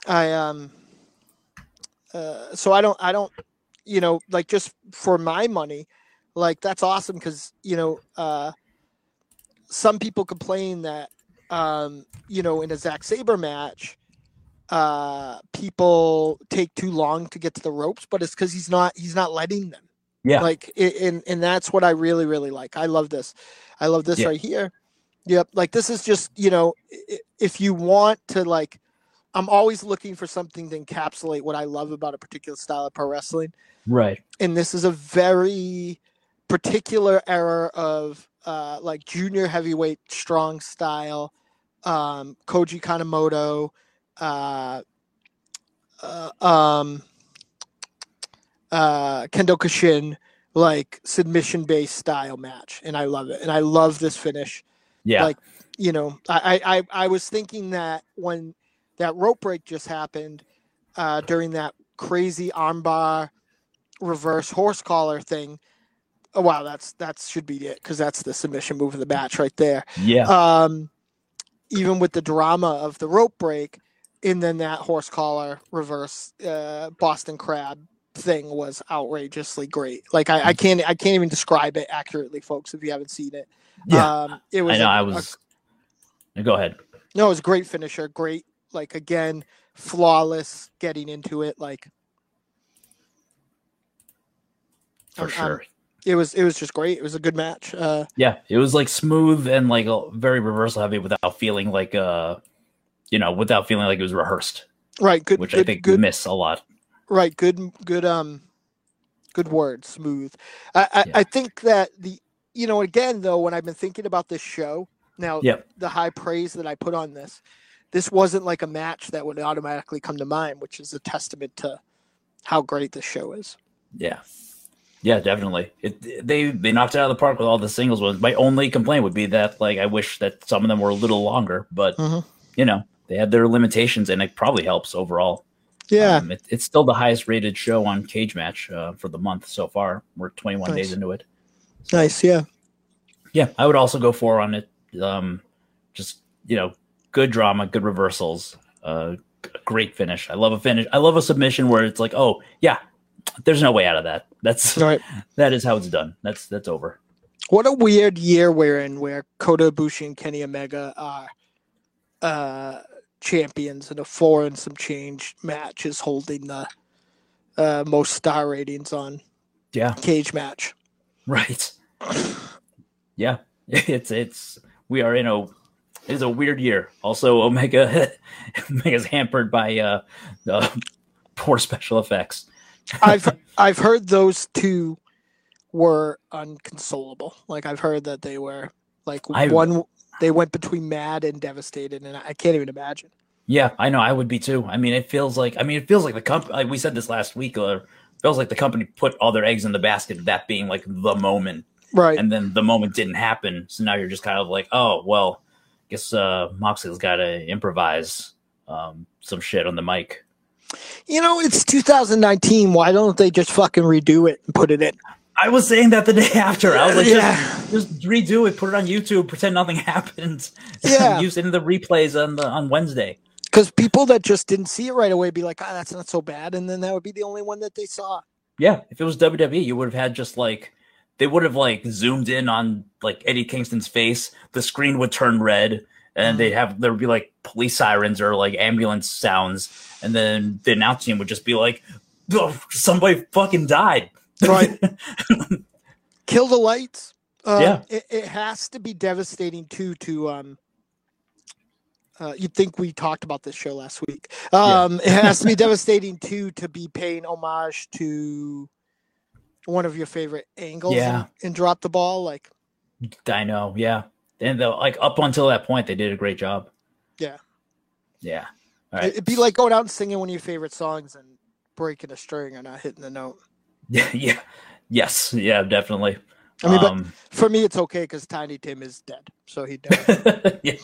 I um uh so I don't I don't you know like just for my money like that's awesome cuz you know uh some people complain that um you know in a Zack Sabre match uh people take too long to get to the ropes but it's cuz he's not he's not letting them. Yeah. Like and and that's what I really really like. I love this. I love this Yeah. right here. Yep, like this is just, you know if you want to like I'm always looking for something to encapsulate what I love about a particular style of pro wrestling. Right. And this is a very particular era of uh, like junior heavyweight strong style, um, Koji Kanemoto, uh, uh, um, uh, Kendo Kashin, like submission based style match. And I love it. And I love this finish Yeah. Like, you know, I, I, I- I was thinking that when that rope break just happened uh, during that crazy armbar reverse horse collar thing. Oh wow, that's that should be it because that's the submission move of the match right there. yeah. Um, even with the drama of the rope break, and then that horse collar reverse uh, Boston Crab thing was outrageously great. Like I, I can't I can't even describe it accurately, folks. If you haven't seen it, yeah. um, it was I know. a- I a was. Go ahead. no, it was a great finisher. Great, like again, flawless getting into it. Like For I'm- sure. I'm- it was, it was just great. It was a good match. Uh, Yeah, it was like smooth and like a- very reversal heavy without feeling like uh you know, without feeling like it was rehearsed, right, good, which good, I think good, miss a lot. right, good, good, um, good word, smooth. I, I, Yeah. I think that the, you know, again though, when I've been thinking about this show now, Yep. the high praise that I put on this, this wasn't like a match that would automatically come to mind, which is a testament to how great this show is. Yeah. Yeah, definitely. It they they knocked it out of the park with all the singles ones. My only complaint would be that like I wish that some of them were a little longer, but Mhm. you know, they had their limitations and it probably helps overall. Yeah. Um, it, it's still the highest rated show on Cagematch uh, for the month so far. We're 21 Nice. days into it. nice. Yeah. Yeah, I would also go four on it. Um, just you know, good drama, good reversals, uh, great finish. I love a finish. I love a submission where it's like, oh yeah, there's no way out of that. That's right. that is how it's done. That's that's over. What a weird year we're in where Kota Ibushi and Kenny Omega are uh, champions in a four and some change match is holding the uh, most star ratings on Yeah, Cagematch. right. Yeah, it's it's we are in a it's a weird year. Also, Omega Omega's hampered by uh, uh poor special effects. I've I've heard those two were unconsolable. Like I've heard that they were like I- one they went between mad and devastated, and I can't even imagine. Yeah, I know. I would be too. I mean, it feels like. I mean, it feels like the company. Like we said this last week. Uh, feels like the company put all their eggs in the basket. That being like the moment, Right. and then the moment didn't happen. So now you're just kind of like, oh well, I guess uh, Moxley's got to improvise um, some shit on the mic. you know, it's 2019. Why don't they just fucking redo it and put it in? I was saying that the day after. I was like, Yeah. just, just redo it, put it on YouTube, pretend nothing happened. Yeah. use it in the replays on the on Wednesday. Because people that just didn't see it right away be like, ah, that's not so bad. And then that would be the only one that they saw. Yeah, if it was WWE, you would have had just like they would have like zoomed in on like Eddie Kingston's face. The screen would turn red, and they'd have there would be like police sirens or like ambulance sounds, and then the announce team would just be like, oh, "Somebody fucking died." Right. Kill the lights. Um, Yeah. It, it has to be devastating too to um uh, you'd think we talked about this show last week. Um, it has to be devastating too to be paying homage to one of your favorite angles Yeah. and, and drop the ball. Like, I know, yeah. And the, like up until that point, they did a great job. Yeah. yeah. All right. it'd be like going out and singing one of your favorite songs and breaking a string or not hitting the note. Yeah, yeah, yes, yeah, definitely. I mean, but Um, for me, it's okay because Tiny Tim is dead, so he died. yeah.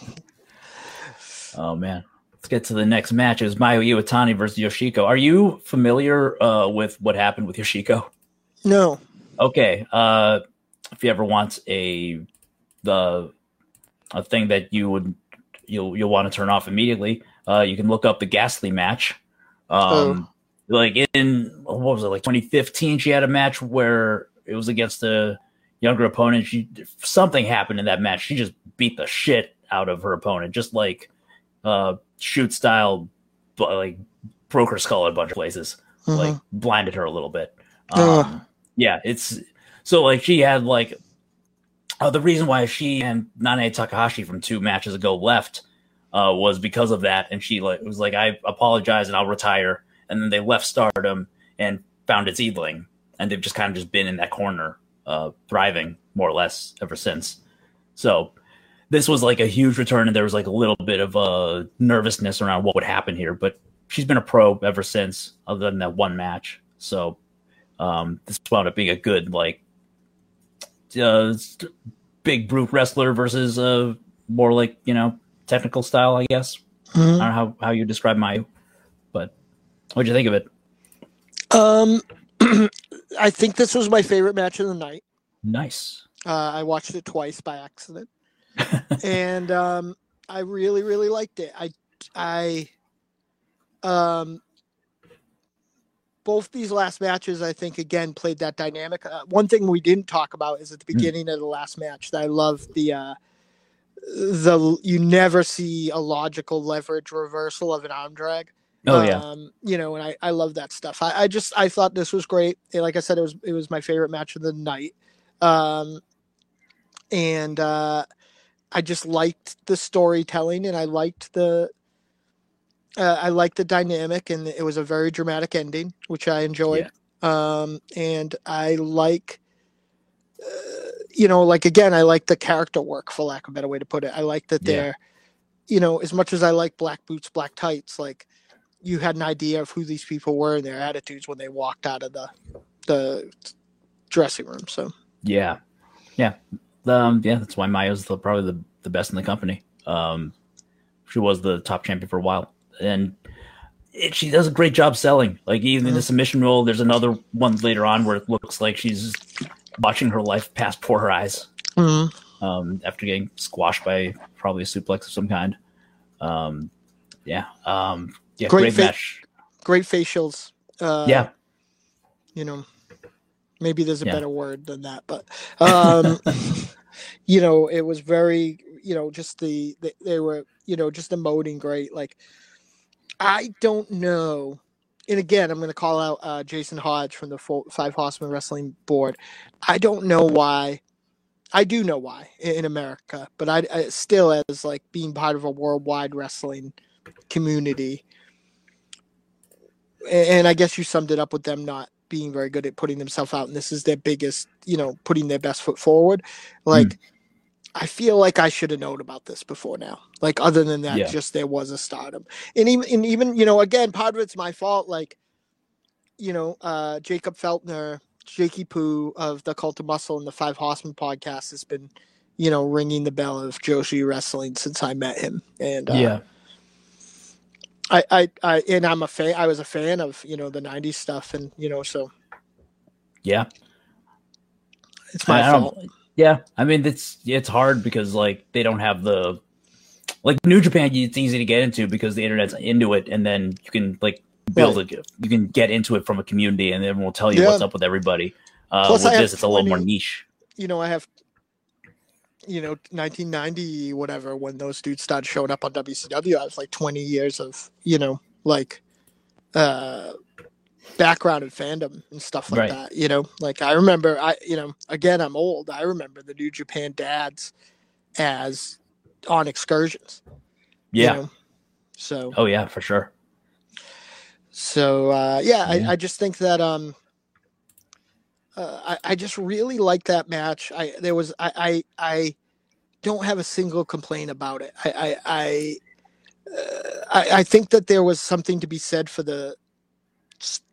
Oh man, let's get to the next match. It was Mayu Iwatani versus Yoshiko. Are you familiar uh, with what happened with Yoshiko? no, Okay, uh, if you ever want a the a thing that you would you'll you'll want to turn off immediately, uh, you can look up the Ghastly match. Um, like in what was it like 2015? She had a match where it was against a younger opponent. She something happened in that match. She just beat the shit out of her opponent, just like uh shoot style, but like broke her skull at a bunch of places, Mhm. like blinded her a little bit. Um, yeah, it's so like she had like uh, the reason why she and Nanae Takahashi from two matches ago left uh, was because of that, and she like was like, "I apologize and I'll retire." And then they left Stardom and founded SEAdLINNNG, and they've just kind of just been in that corner, uh, thriving more or less ever since. So this was like a huge return, and there was like a little bit of uh, nervousness around what would happen here, but she's been a pro ever since, other than that one match. So um, this wound up being a good like uh, big brute wrestler versus uh, more like you know technical style, I guess. I Mhm. don't know how, how you describe Mayu, but what'd you think of it? Um, I think this was my favorite match of the night. Nice. Uh, I watched it twice by accident, and um, I really, really liked it. I, I, um, both these last matches, I think, again played that dynamic. Uh, one thing we didn't talk about is at the Hmm. beginning of the last match that I love the. Uh, the you never see a logical leverage reversal of an arm drag. Oh yeah, Um, you know, and I, I love that stuff. I, I just I thought this was great. And like I said, it was it was my favorite match of the night. Um, and uh, I just liked the storytelling, and I liked the uh, I liked the dynamic, and it was a very dramatic ending, which I enjoyed. Um, and I like. Uh, you know, like again, I like the character work, for lack of a better way to put it. I like that they're, you know, as much as I like black boots, black tights, like you had an idea of who these people were and their attitudes when they walked out of the the dressing room. So yeah, yeah. Um, yeah, that's why Mayu's the, probably the, the best in the company. Um, she was the top champion for a while, and it, she does a great job selling. Like even in the submission role, there's another one later on where it looks like she's watching her life pass before her eyes. um, after getting squashed by probably a suplex of some kind. Um, yeah, um, yeah, Great great, fa- match. great facials. Uh, yeah, you know, maybe there's a Yeah. better word than that, but um, you know, it was very, you know, just the, the they were, you know, just emoting great. Like, I don't know. And again, I'm going to call out uh, Jason Hodge from the Fo- Five Horsemen Wrestling Board. I don't know why. I do know why in, America, but I, I still, as like being part of a worldwide wrestling community, and I guess you summed it up with them not being very good at putting themselves out, and this is their biggest, you know, putting their best foot forward. Like, I feel like I should have known about this before now. Like other than that, Yeah. just there was a stardom. And even and even, you know, again, part of it's my fault. Like, you know, uh Jacob Feltner, Jakey Poo of the Cult of Muscle and the Five Horsemen podcast has been, you know, ringing the bell of Joshi wrestling since I met him. And uh, yeah, I, I, I, and I'm a fan. I was a fan of you know the '90s stuff, and you know, so yeah. it's my fault. Yeah, I mean it's it's hard because like they don't have the like New Japan. It's easy to get into because the internet's into it, and then you can like build it. You can get into it from a community, and everyone will tell you Yeah. what's up with everybody. Uh, Plus, with this, it's a little more niche. You know, I have, you know, 1990 whatever when those dudes started showing up on WCW. I was like 20 years of you know like uh background and fandom and stuff like Right. that. You know, like I remember, I you know, again, I'm old. I remember the New Japan dads as on excursions. you Yeah. know? So Oh yeah, for sure. So uh, yeah, Yeah. I, I just think that um, uh, I, I just really like that match. I there was I, I I don't have a single complaint about it. I I I, uh, I I think that there was something to be said for the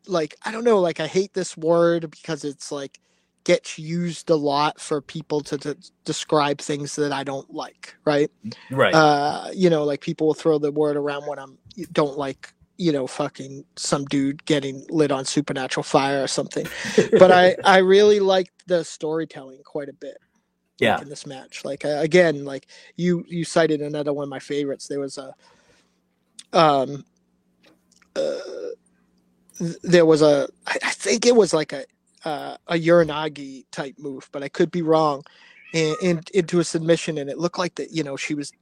like I don't know like I hate this word because it's like gets used a lot for people to, to describe things that I don't like, right? Right. uh you know like people will throw the word around when i'm don't like you know fucking some dude getting lit on supernatural fire or something. But i i really liked the storytelling quite a bit like, Yeah. in this match. Like uh, again like you you cited another one of my favorites. There was a um uh, there was a I, I think it was like a uh, a uranagi type move but i could be wrong. And, and into a submission and it looked like that you know she was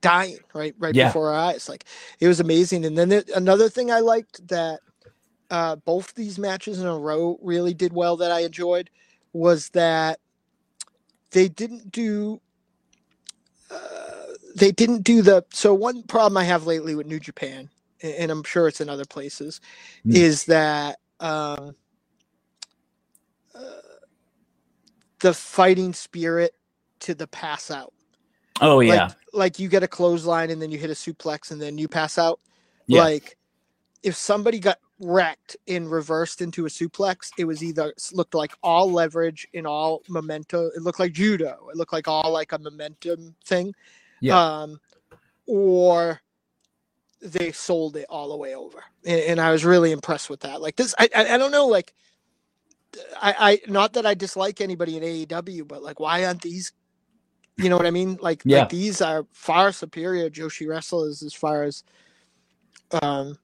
dying right right Yeah. before our eyes like it was amazing and then another thing i liked that uh both these matches in a row really did well that i enjoyed was that they didn't do uh, they didn't do the so one problem i have lately with new japan and i'm sure it's in other places Hmm. is that um uh, the fighting spirit to the pass out oh yeah. like like you get a clothesline and then you hit a suplex and then you pass out. Yeah. Like if somebody got wrecked and reversed into a suplex, it was either looked like all leverage and all momentum. It looked like judo. It looked like all like a momentum thing. Yeah. Um, or they sold it all the way over, and, and I was really impressed with that. Like this, I I, I don't know, like. I, I not that I dislike anybody in AEW, but like why aren't these you know what I mean? Like, Yeah. like these are far superior Joshi wrestlers as far as um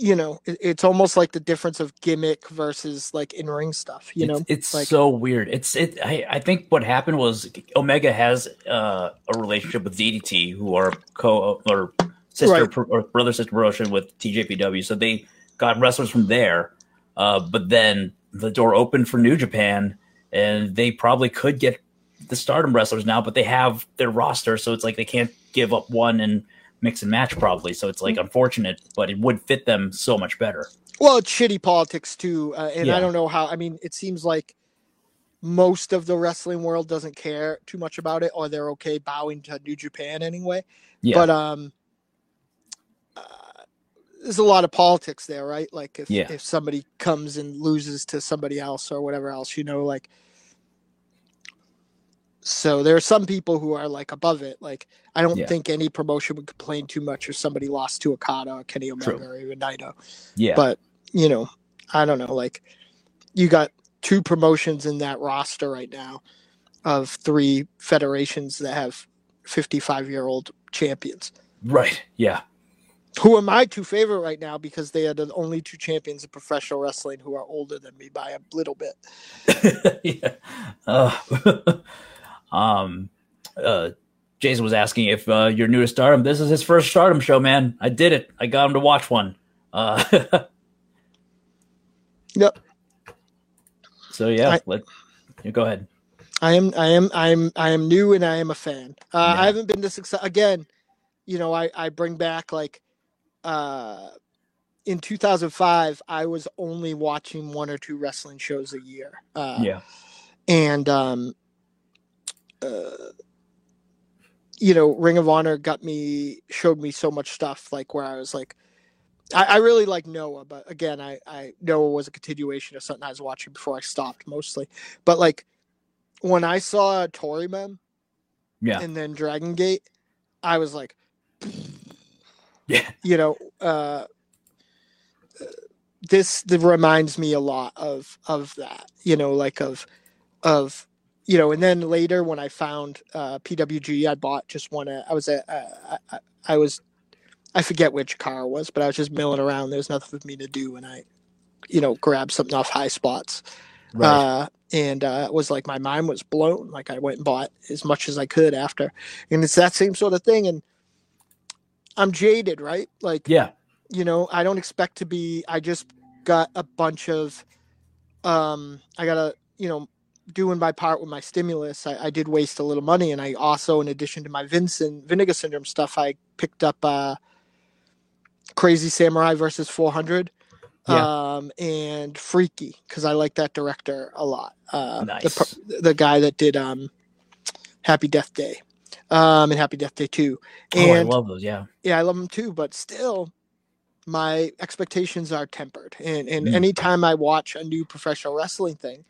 you know, it, it's almost like the difference of gimmick versus like in ring stuff, you know? it's, it's like- so weird. It's it. I, I think what happened was Omega has uh, a relationship with DDT, who are co or sister Right. pro, or brother sister promotion with TJPW. So they got wrestlers from there. Uh, but then the door opened for New Japan, and they probably could get the Stardom wrestlers now, but they have their roster, so it's like they can't give up one and mix and match probably. So it's like Mm. unfortunate, but it would fit them so much better. Well, it's shitty politics too, uh, and Yeah. I don't know how. I mean, it seems like most of the wrestling world doesn't care too much about it, or they're okay bowing to New Japan anyway. Yeah. But um, uh, there's a lot of politics there, right? Like if Yeah. if somebody comes and loses to somebody else or whatever else, you know, like. So there are some people who are like above it. Like I don't Yeah. think any promotion would complain too much if somebody lost to Okada or Kenny Omega True. or even Naito yeah. but you know i don't know like you got two promotions in that roster right now of three federations that have 55 year old champions right. Yeah. who are my two favorite right now because they are the only two champions of professional wrestling who are older than me by a little bit yeah. Uh, um, uh, Jason was asking if uh, you're new to Stardom. This is his first Stardom show, man. I did it. I got him to watch one. Uh, Yep. So yeah, I- let you go ahead. I am, I am, I am, I am new and I am a fan. Uh, Yeah. I haven't been to success again. You know, I I bring back like, uh, in 2005, I was only watching one or two wrestling shows a year. Uh, yeah. and um, uh, you know, Ring of Honor got me showed me so much stuff like where I was like I, I really like Noah, but again, I, I Noah was a continuation of something I was watching before I stopped mostly. But like when I saw Toryumon Yeah. and then Dragon Gate, I was like, Yeah. you know, uh, this that reminds me a lot of of that, you know, like of of you know, and then later when I found uh, PWG, I bought just one. Uh, I was at, uh, I, I was, I forget which car it was, but I was just milling around. There was nothing for me to do, and I, you know, grabbed something off high spots. Right. Uh, and uh, it was like my mind was blown. Like I went and bought as much as I could after, and it's that same sort of thing. And I'm jaded, right? Like yeah. you know, I don't expect to be. I just got a bunch of, um, I got a, you know, doing my part with my stimulus. I, I did waste a little money, and I also, in addition to my Vincent Vinegar Syndrome stuff, I picked up uh, Crazy Samurai versus 400. Yeah. Um, and Freaky because I like that director a lot. Uh, Nice. the, the guy that did um, Happy Death Day, um, and Happy Death Day 2. oh, I love those. Yeah. yeah, I love them too, but still, my expectations are tempered. And and Mm. anytime I watch a new professional wrestling thing,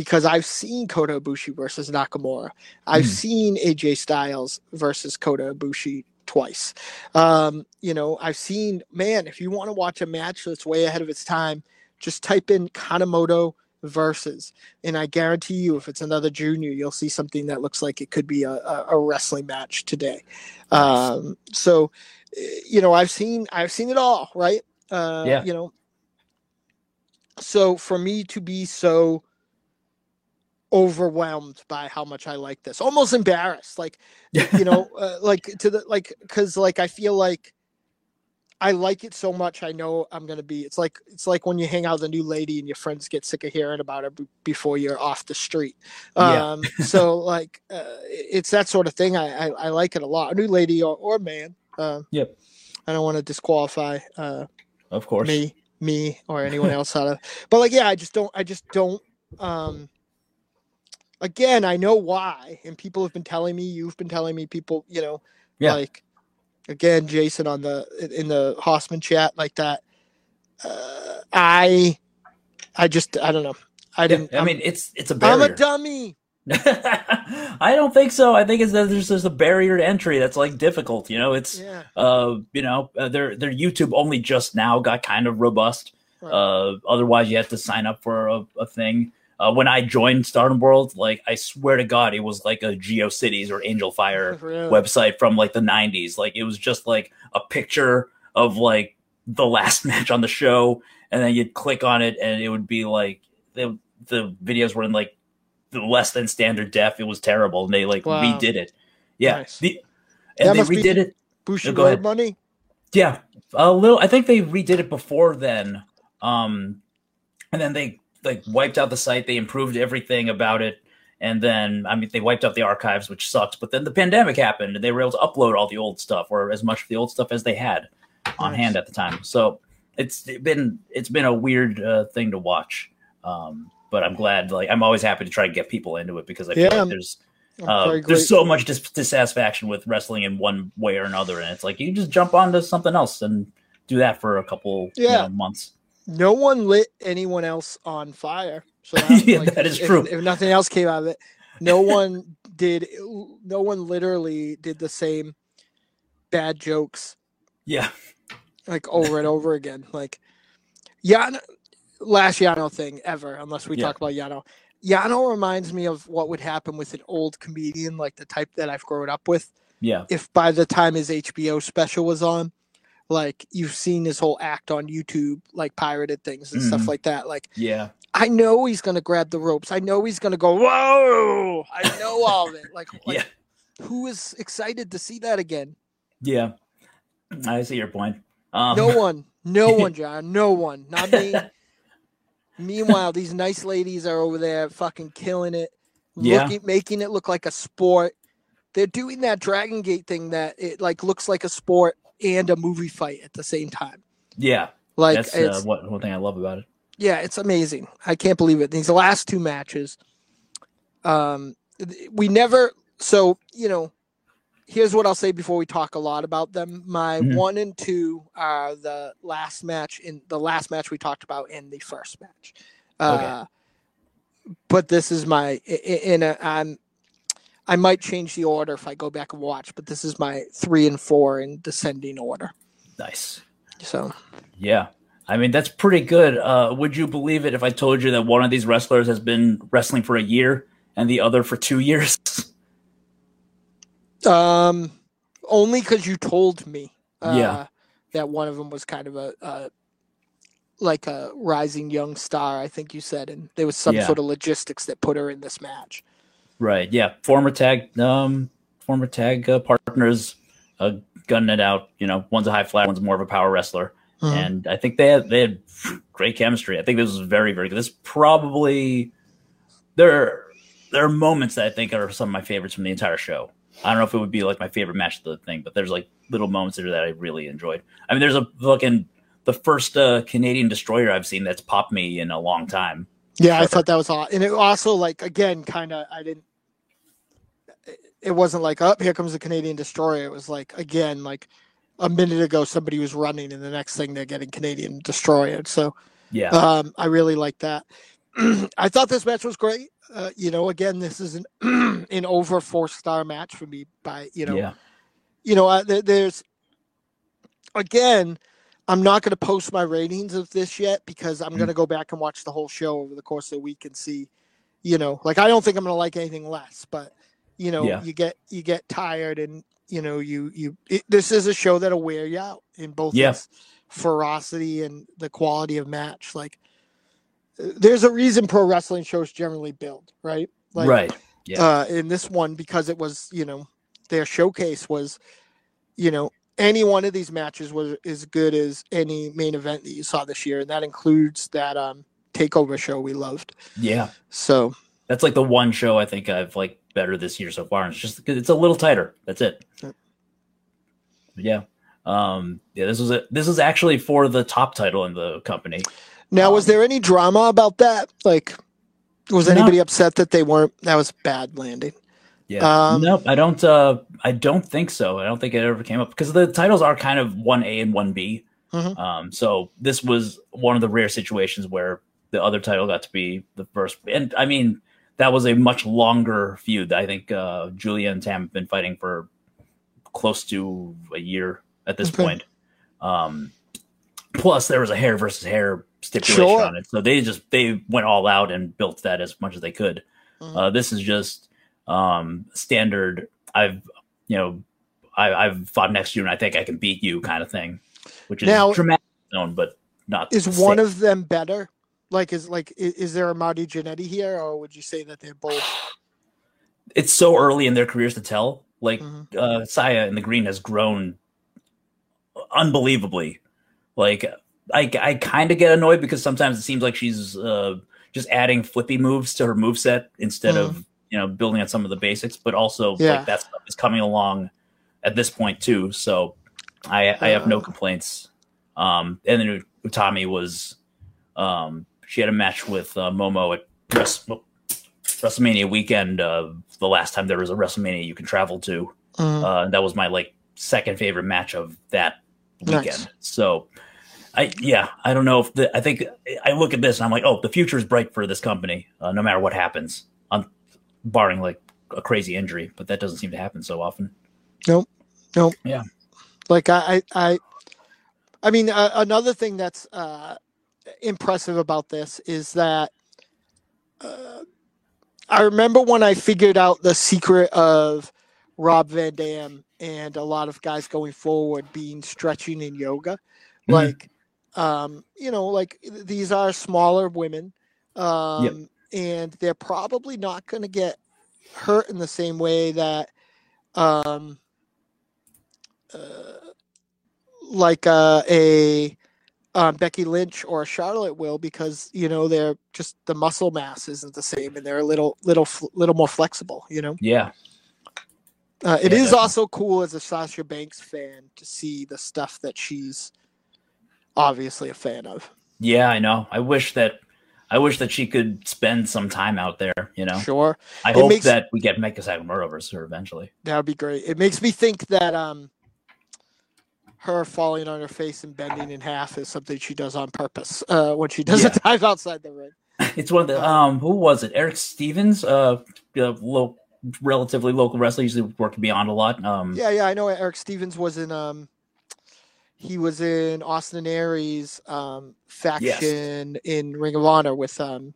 because I've seen Kota Ibushi versus Nakamura, I've Mm. seen AJ Styles versus Kota Ibushi twice. Um, you know, I've seen man. If you want to watch a match that's way ahead of its time, just type in Kanemoto versus, and I guarantee you, if it's another junior, you'll see something that looks like it could be a, a, wrestling match today. Um, so, eh, you know, I've seen I've seen it all, right? Uh, Yeah. You know, so for me to be so overwhelmed by how much I like this, almost embarrassed, like you know, uh, like to the like, because like I feel like I like it so much. I know I'm gonna be. It's like it's like when you hang out with a new lady and your friends get sick of hearing about her b- before you're off the street. Yeah. Um, so like uh, it's that sort of thing. I, I I like it a lot. A new lady or, or man. Uh, Yep. I don't want to disqualify uh, Of course. me me or anyone else out of but like yeah i just don't i just don't um again i know why and people have been telling me you've been telling me people you know Yeah. like again jason on the in the Horsemen chat like that uh, i i just i don't know i didn't I I'm- mean, it's it's a i'm a dummy I don't think so. I think it's that there's just a barrier to entry that's like difficult. You know, it's yeah uh, you know, uh, their their YouTube only just now got kind of robust. right. Uh, otherwise, you have to sign up for a, a thing. Uh, when I joined Stardom World, like I swear to God, it was like a GeoCities or Angel Fire Really? website from like the 90s. Like it was just like a picture of like the last match on the show, and then you'd click on it, and it would be like the the videos were in like the less than standard def. It was terrible, and they like Wow. redid it. Yeah, Nice. the, That and they must be- redid it. Bushi go Road ahead. money Yeah, a little. I think they redid it before then, um, and then they like wiped out the site. They improved everything about it, and then I mean they wiped out the archives, which sucks. But then the pandemic happened, and they were able to upload all the old stuff or as much of the old stuff as they had on Nice. hand at the time. So it's been it's been a weird uh, thing to watch. Um, but I'm glad. Like I'm always happy to try to get people into it because I feel Yeah. like there's uh, there's so much dis- dissatisfaction with wrestling in one way or another, and it's like you just jump onto something else and do that for a couple you Yeah. know, months. No one lit anyone else on fire. So Yeah, that is if- true. If, nothing else came out of it, no one did. No one literally did the same bad jokes Yeah, like over and over again. Like Yano, last Yano thing ever, unless we Yeah. talk about Yano. Yano reminds me of what would happen with an old comedian, like the type that I've grown up with. yeah, If by the time his HBO special was on, like you've seen his whole act on YouTube, like pirated things and stuff Mhm. like that. Like yeah, I know he's gonna grab the ropes. I know he's gonna go, whoa! I know all of it. Like, like yeah, who is excited to see that again? yeah. I see your point. Um, No one, no one, John, no one, not me. Meanwhile, these nice ladies are over there fucking killing it, Yeah. looking, making it look like a sport. They're doing that Dragon Gate thing that it like looks like a sport and a movie fight at the same time. yeah, Like that's uh, what one thing I love about it. yeah, it's amazing. I can't believe it. These last two matches, um, we never. So you know, here's what I'll say before we talk a lot about them. My Mhm. one and two are the last match in the last match we talked about in the first match. Uh, But this is my i- i- in a I'm I might change the order if I go back and watch, but this is my three and four in descending order. Nice. So Yeah. I mean, that's pretty good. Uh, would you believe it if I told you that one of these wrestlers has been wrestling for a year and the other for two years? um only because you told me uh, Yeah. that one of them was kind of a, a like a rising young star, I think you said, and there was some Yeah. sort of logistics that put her in this match. Right. Yeah. Former tag, um, former tag uh, partners, uh, gunning it out. You know, one's a high flyer, one's more of a power wrestler, Mhm. and I think they had they had great chemistry. I think this was very very good. This probably there there are moments that I think are some of my favorites from the entire show. I don't know if it would be like my favorite match of the thing, but there's like little moments there that I really enjoyed. I mean, there's a fucking the first uh, Canadian destroyer I've seen that's popped me in a long time. Yeah, I thought that was odd, and it also like again, kind of I didn't. It wasn't like up here comes the Canadian destroyer. It was like again, like a minute ago somebody was running, and the next thing they're getting Canadian destroyer. So Yeah, um, I really like that. I thought this match was great. Uh, you know, again, this is an an over four star match for me. By you know, yeah, you know, uh, there, there's again, I'm not going to post my ratings of this yet because I'm Mm. going to go back and watch the whole show over the course of the week and see, you know, like I don't think I'm going to like anything less, but you know, Yeah. you get you get tired and you know you you it, this is a show that'll wear you out in both Yeah. ferocity and the quality of match. Like, uh, there's a reason pro wrestling shows generally build, right? Like, right. Yeah. uh, in this one because it was you know their showcase was you know any one of these matches was as good as any main event that you saw this year and that includes that um takeover show we loved Yeah. so That's like the one show I think I've like better this year so far. And it's just it's a little tighter. That's it. Yep. Yeah. Um, yeah, this was a, this was actually for the top title in the company. now was Um, there any drama about that like was No. anybody upset that they weren't that was bad landing Yeah. Um, nope, I don't uh I don't think so. I don't think it ever came up because the titles are kind of one A and one B. Mhm. Um, so this was one of the rare situations where the other title got to be the first. And I mean, that was a much longer feud. I think uh Julia and Tam have been fighting for close to a year at this Okay. point. Um plus there was a hair versus hair stipulation Sure. on it. So they just they went all out and built that as much as they could. Mhm. Uh, this is just um, standard. I've you know I, I've fought next to you and I think I can beat you kind of thing, which is Now- dramatic, known, but not. is one of them better like is like is, is there a Marty Jannetty here or would you say that they're both it's so early in their careers to tell. Like Mhm. uh, Saya in the green has grown unbelievably. Like I, I kind of get annoyed because sometimes it seems like she's uh, just adding flippy moves to her move set instead of you know building on some of the basics. But also Yeah. like that stuff is coming along at this point too. So I I have no Uh. complaints. Um, and then Utami was um, she had a match with uh, Momo at Wrest- WrestleMania weekend. Uh, the last time there was a WrestleMania you can travel to. Mhm. Uh, that was my like second favorite match of that weekend. Nice. So, I yeah, I don't know if the I think I look at this and I'm like, oh, the future is bright for this company, uh, no matter what happens, on barring like a crazy injury, but that doesn't seem to happen so often. Nope, nope. Yeah, like I, I, I, I mean, uh, another thing that's uh, impressive about this is that uh, I remember when I figured out the secret of Rob Van Dam and a lot of guys going forward being stretching in yoga, Mhm. like, um, you know, like these are smaller women, um, and they're probably not going to get hurt in the same way that. Um, uh, like uh, a um, Becky Lynch or Charlotte will because you know they're just the muscle mass isn't the same and they're a little little little more flexible. You know, Yeah, uh, it Yeah, is definitely. also cool as a Sasha Banks fan to see the stuff that she's obviously a fan of. yeah, I know. I wish that I wish that she could spend some time out there. You know, Sure. I It hope makes- that we get Meiko Satomura versus her eventually. That would be great. It makes me think that um, her falling on her face and bending in half is something she does on purpose uh, when she does Yeah. a dive outside the ring. It's one of the um, who was it? Erick Stevens, uh, uh lo- relatively local wrestler, usually worked beyond a lot. Um, Yeah, yeah, I know Erick Stevens was in um he was in Austin Aries um faction in Ring of Honor with um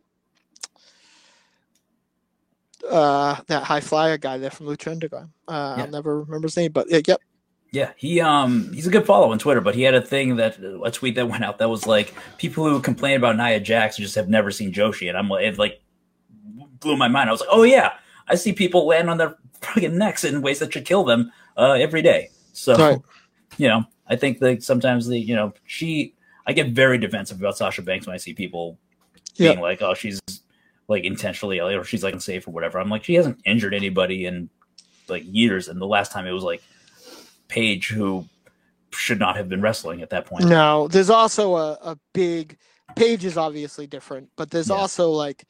uh that high flyer guy there from Lucha Underground. Uh Yeah. I'll never remember his name, but yeah, yep. Yeah, he um he's a good follow on Twitter, but he had a thing that a tweet that went out that was like people who complain about Nia Jax just have never seen Joshi, and I'm like it like blew my mind. I was like, oh yeah, I see people land on their fucking necks in ways that should kill them uh, every day. So Right. you know, I think that sometimes the you know she I get very defensive about Sasha Banks when I see people Yeah. being like, oh she's like intentionally or she's like unsafe or whatever. I'm like she hasn't injured anybody in like years, and the last time it was like Paige who should not have been wrestling at that point. No, there's also a, a big Paige is obviously different, but there's Yeah. also like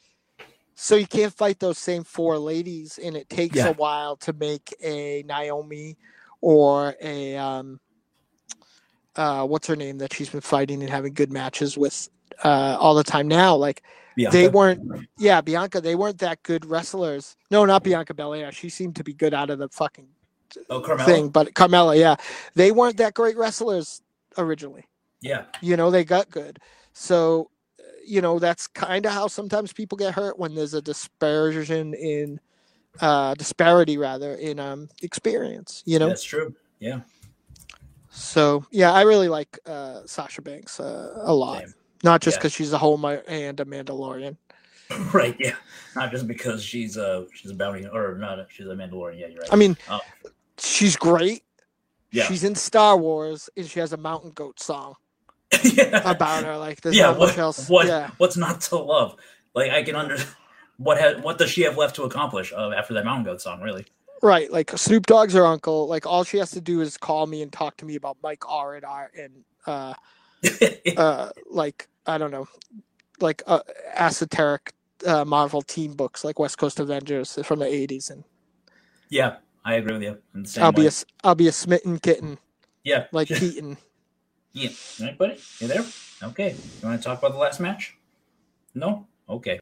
so you can't fight those same four ladies and it takes Yeah. a while to make a Naomi or a um uh what's her name that she's been fighting and having good matches with uh all the time now like Yeah, they weren't yeah bianca they weren't that good wrestlers no not bianca belair she seemed to be good out of the fucking oh Carmella. thing but carmella yeah they weren't that great wrestlers originally Yeah, you know they got good so uh, you know that's kind of how sometimes people get hurt when there's a dispersion in uh disparity rather in um experience you know that's true. Yeah, so yeah i really like uh sasha banks uh, a lot Same. not just Yeah. because she's a homer and a mandalorian right. Yeah, not just because she's a she's a bounty or not. She's a Mandalorian. Yeah, you're right. i mean Oh. She's great yeah, she's in star wars and she has a mountain goat song yeah. about her like there's yeah. What, else what yeah what's not to love? Like I can under what has what does she have left to accomplish uh, after that Mountain Goat song? Really? Right, like Snoop Dogg's her uncle. Like all she has to do is call me and talk to me about Mike R and R and uh, uh, like I don't know, like uh, esoteric uh, Marvel team books like West Coast Avengers from the '80s, and yeah, I agree with you. In the same I'll be way. a s- I'll be a smitten kitten yeah, like. Keaton. Yeah. All right, buddy. You there? Okay. You want to talk about the last match? No? Okay.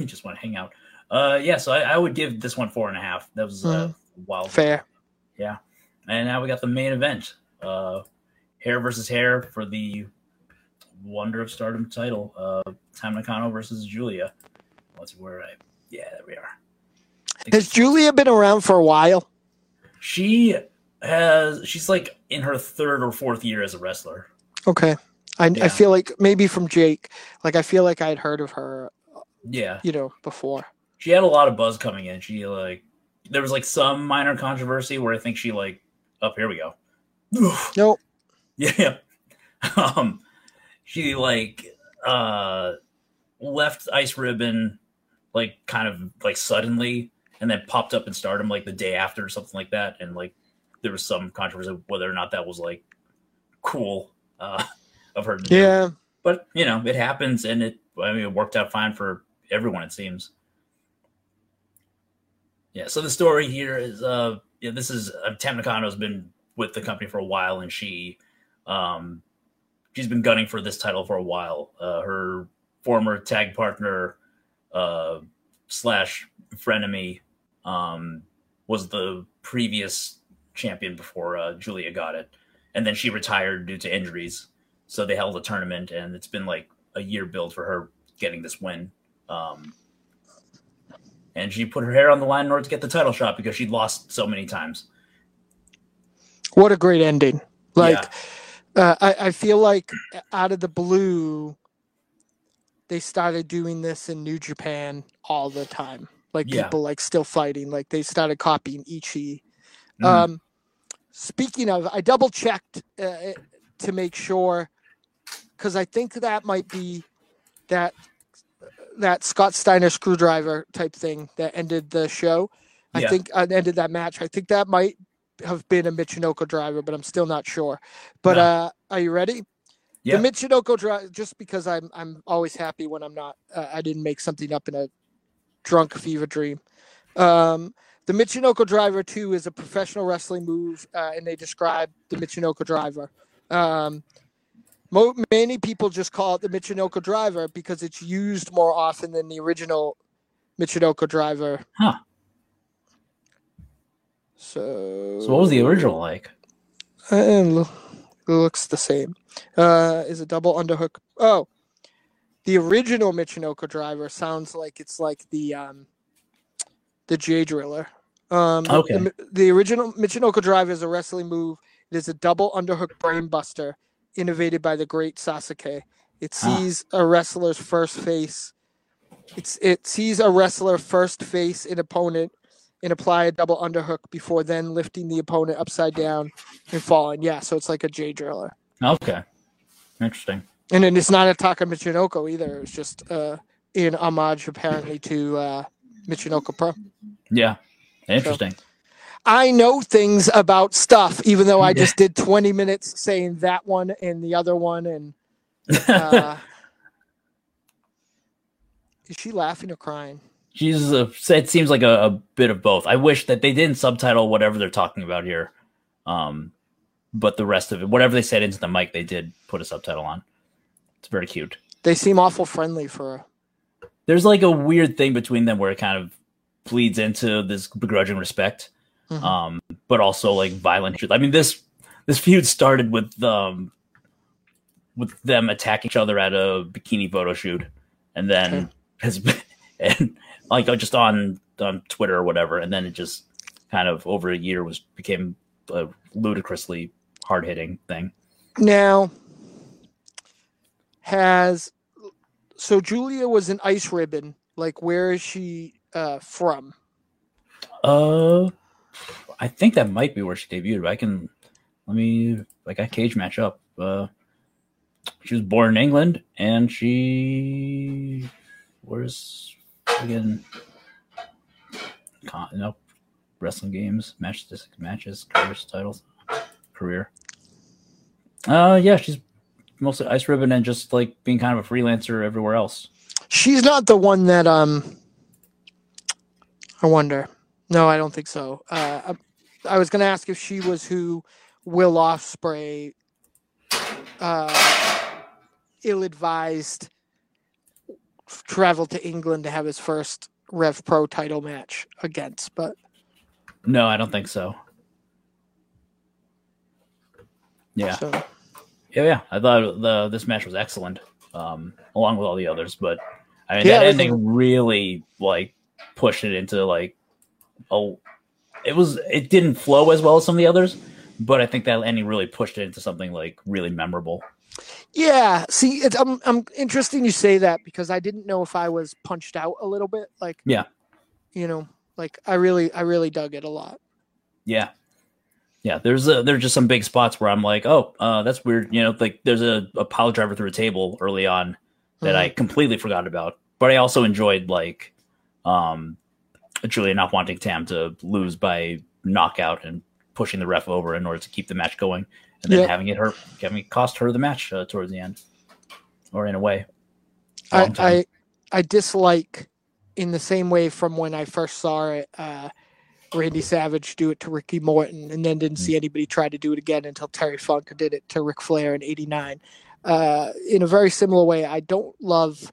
you just want to hang out. Uh, yeah, so I, I would give this one four and a half. That was uh, wild. Fair. Yeah. And now we got the main event. Uh, hair versus hair for the Wonder of Stardom title. Uh, Tam Nakano versus Julia. Let's see where I. Yeah, there we are. Has Julia been around for a while? She has. She's like in her third or fourth year as a wrestler. Okay. I, Yeah. I feel like maybe from Jake. Like I feel like I'd heard of her, Yeah. you know, before. she had a lot of buzz coming in. She like there was like some minor controversy where I think she like up here we go. Nope. Yeah. Um she like uh left Ice Ribbon like kind of like suddenly and then popped up in stardom like the day after or something like that. And like there was some controversy whether or not that was like cool uh of her to do. Yeah. But you know, it happens and it I mean it worked out fine for everyone it seems. Yeah, so the story here is uh yeah, this is uh, Tam Nakano's been with the company for a while and she um she's been gunning for this title for a while. Uh her former tag partner uh slash frenemy um was the previous champion before uh, Julia got it. And then she retired due to injuries. So they held a tournament and it's been like a year build for her getting this win. Um and she put her hair on the line in order to get the title shot because she'd lost so many times. What a great ending. Like uh, I, I feel like out of the blue they started doing this in New Japan all the time. Like Yeah. people like still fighting. Like they started copying Ichi. Mhm. Um, speaking of, I double checked uh, to make sure because I think that might be that that Scott Steiner screwdriver type thing that ended the show. I Yeah. think uh, ended that match. I think that might have been a Michinoku driver, but I'm still not sure. But No. uh, are you ready? Yeah. The Michinoku drive, just because I'm I'm always happy when I'm not uh, I didn't make something up in a drunk fever dream. Um, the Michinoku driver two is a professional wrestling move, uh, and they describe the Michinoku driver. Um, mo- many people just call it the Michinoku driver because it's used more often than the original Michinoku driver. Huh. So, So what was the original like? lo- it looks the same. Uh, is a double underhook. Oh, the original Michinoku driver sounds like it's like the um, the Jay Driller. Um, the- Okay. The, the original Michinoku driver is a wrestling move. It is a double underhook brainbuster, innovated by the great Sasuke. It Ah. sees a wrestler's first face. It's it sees a wrestler first face an opponent and apply a double underhook before then lifting the opponent upside down and falling. Yeah, so it's like a Jay Driller. Okay. Interesting. And then it's not a Taka Michinoku either. It's just uh, in homage apparently to uh, Michinoku Pro. Yeah. Interesting. I know things about stuff, even though I just did 20 minutes saying that one and the other one. And uh, is she laughing or crying? She's a, it seems like a, a bit of both. I wish that they didn't subtitle whatever they're talking about here. Um, but the rest of it, whatever they said into the mic, they did put a subtitle on. It's very cute. They seem awful friendly for. There's like a weird thing between them where it kind of bleeds into this begrudging respect, Mhm. um, but also like violent. I mean this this feud started with um with them attacking each other at a bikini photo shoot, and then Okay. has been and like just on on Twitter or whatever, and then it just kind of over a year was became a ludicrously hard hitting thing. Now, has so Giulia was an ice ribbon. Like, where is she uh, from? Uh, I think that might be where she debuted. But I can let me like I Cagematch up. Uh, she was born in England, and she where's again? Con, no, wrestling games, match matches, careers, titles, career. Uh, yeah, she's mostly ice ribbon and just like being kind of a freelancer everywhere else. She's not the one that um. I wonder. No, I don't think so. Uh, I, I was going to ask if she was who Will Ospreay, uh, ill-advised, traveled to England to have his first Rev Pro title match against, but No, I don't think so. Yeah. so Yeah, yeah. I thought the this match was excellent, um, along with all the others. But I mean, Yeah, that was- ending really like pushed it into like oh, it was it didn't flow as well as some of the others, but I think that ending really pushed it into something like really memorable. Yeah, see, it's I'm I'm interesting you say that because I didn't know if I was punched out a little bit. Like, Yeah. you know, like I really I really dug it a lot. Yeah. Yeah, there's a, there's just some big spots where I'm like, oh, uh, that's weird. You know, like there's a, a pile driver through a table early on that I completely forgot about. But I also enjoyed like um Giulia not wanting Tam to lose by knockout and pushing the ref over in order to keep the match going, and then Yeah. having it her having it cost her the match uh, towards the end, or in a way. I. I I dislike in the same way from when I first saw it. Uh, Randy Savage do it to Ricky Morton, and then didn't see anybody try to do it again until Terry Funk did it to Ric Flair in '89. Uh, in a very similar way, I don't love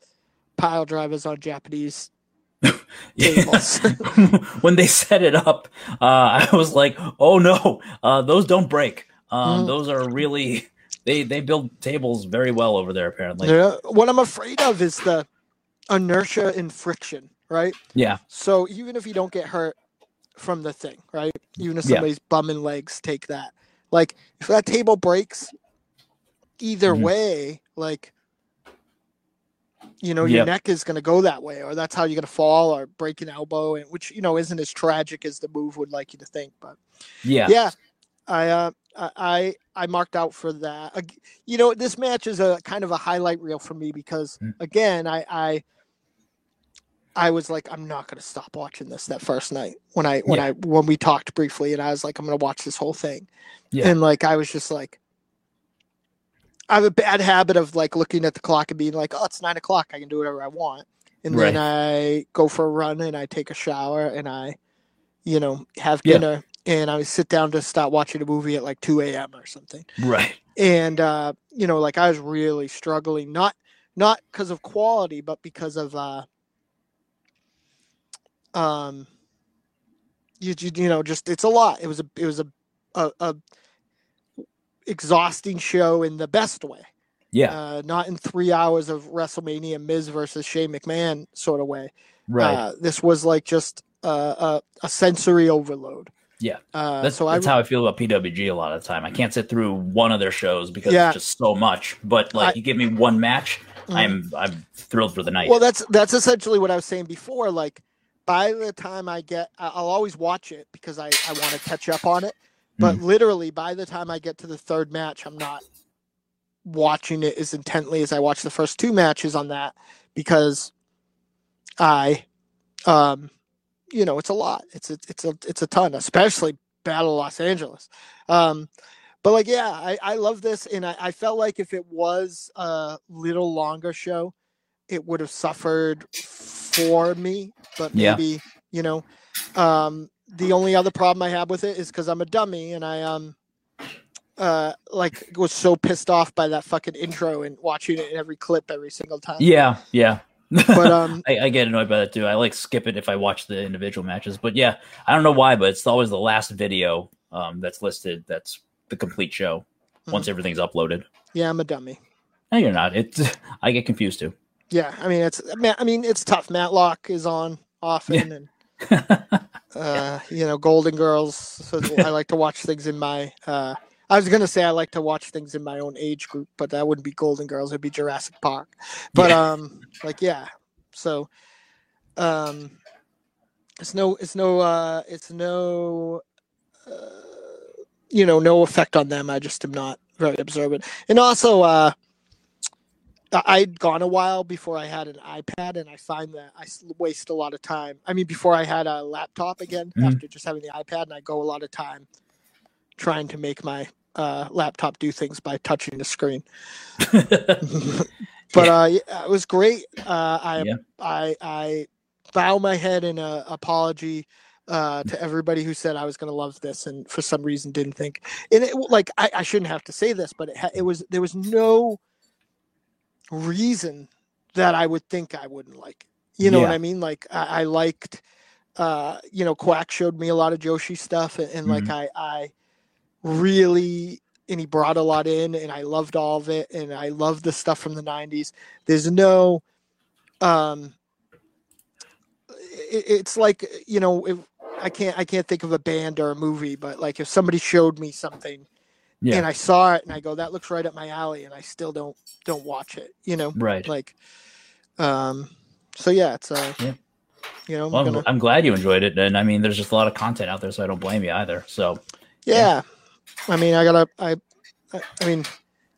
pile drivers on Japanese tables. when they set it up, uh, I was like, "Oh no, uh, those don't break. Um, Mhm. Those are really they they build tables very well over there. Apparently, Yeah, what I'm afraid of is the inertia and friction, right? yeah, So even if you don't get hurt from the thing, right? Even if Yeah. somebody's bumming legs take that. Like if that table breaks, either Mhm. way, like you know, Yep. your neck is gonna go that way, or that's how you're gonna fall or break an elbow, and which you know isn't as tragic as the move would like you to think. But yeah, yeah, I uh, I I I marked out for that. You know, this match is a kind of a highlight reel for me because Mm. again, I I I was like, I'm not gonna stop watching this that first night when I when Yeah. I when we talked briefly, and I was like, I'm gonna watch this whole thing, Yeah. and like I was just like, I have a bad habit of like looking at the clock and being like, "Oh, it's nine o'clock. I can do whatever I want." And then I go for a run and I take a shower and I, you know, have Yeah. dinner and I sit down to start watching a movie at like two a.m. or something. Right. And uh, you know, like I was really struggling, not not because of quality, but because of uh, um, you, you you know, just it's a lot. It was a it was a a, a exhausting show in the best way Yeah. uh, not in three hours of WrestleMania Miz versus Shane McMahon sort of way. right. Uh, this was like just uh, a, a sensory overload. Yeah. Uh, That's, so I that's how I feel about PWG a lot of the time. I can't sit through one of their shows because Yeah. it's just so much. But like, I- you give me one match, Mhm. I'm I'm thrilled for the night. well, that's that's essentially what I was saying before. Like by the time I get, I'll always watch it because I I want to catch up on it. But Mm-hmm. literally, by the time I get to the third match, I'm not watching it as intently as I watched the first two matches on that because I, um, you know, it's a lot. It's a, it's a, it's a ton, especially Battle of Los Angeles. Um, but like, yeah, I, I love this, and I, I felt like if it was a little longer show, it would have suffered for me. But Yeah. maybe, you know, um, the only other problem I have with it is because I'm a dummy and I um uh like was so pissed off by that fucking intro and watching it in every clip every single time. yeah, yeah. But um I, I get annoyed by that too. I like skip it if I watch the individual matches. But yeah, I don't know why, but it's always the last video um, that's listed. That's the complete show once everything's uploaded. yeah, I'm a dummy. No, you're not. It's I get confused too. Yeah, I mean it's I mean it's tough. Matlock is on often and uh you know Golden Girls. So I like to watch things in my uh I was gonna say I like to watch things in my own age group, but that wouldn't be Golden Girls. It'd be Jurassic Park. But Yeah. um, like yeah. So, um, it's no, it's no, uh, it's no, uh, you know, no effect on them. I just am not very observant, and also, uh, I'd gone a while before I had an iPad, and I find that I waste a lot of time. I mean, before I had a laptop again, Mhm. after just having the iPad, and I go a lot of time trying to make my uh, laptop do things by touching the screen. but uh, it was great. Uh, I, Yeah. I I bow my head in a apology uh, to everybody who said I was going to love this and for some reason didn't think. And it, like I, I shouldn't have to say this, but it, ha- it was there was no reason that I would think I wouldn't like. it. You know what I mean? Like I, I liked. Uh, you know, Quack showed me a lot of Joshi stuff, and, and like I, I really and he brought a lot in and I loved all of it and I love the stuff from the 90s. There's no um it, it's like you know if, I can't I can't think of a band or a movie but like if somebody showed me something Yeah. and I saw it and I go that looks right up my alley and I still don't don't watch it, you know? right. Like um so yeah, it's uh Yeah. you know, I'm Well, I'm, gonna, I'm glad you enjoyed it, and I mean, there's just a lot of content out there, so I don't blame you either. So yeah. I mean, I gotta I I, I mean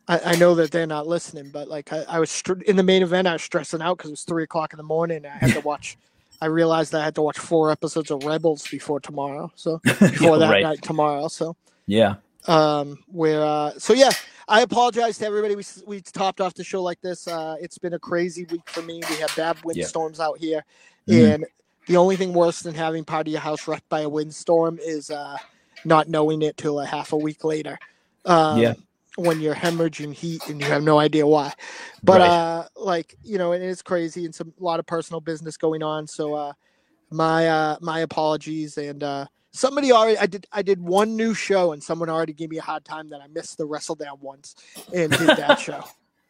I, I know that they're not listening, but like I, I was str- in the main event, I was stressing out because it was three o'clock in the morning. And I had to watch. I realized I had to watch four episodes of Rebels before tomorrow. So before that right. night tomorrow. So yeah, um where uh so yeah i apologize to everybody. We, we topped off the show like this. Uh it's been a crazy week for me. We had bad windstorms out here. Mhm. and the only thing worse than having part of your house wrecked by a windstorm is uh not knowing it till a half a week later. Um Yeah. when you're hemorrhaging heat and you have no idea why. But Right. uh like you know it is crazy and some a lot of personal business going on. So uh my uh my apologies and uh somebody already i did i did one new show and someone already gave me a hard time that i missed the Wrestledown once and did that show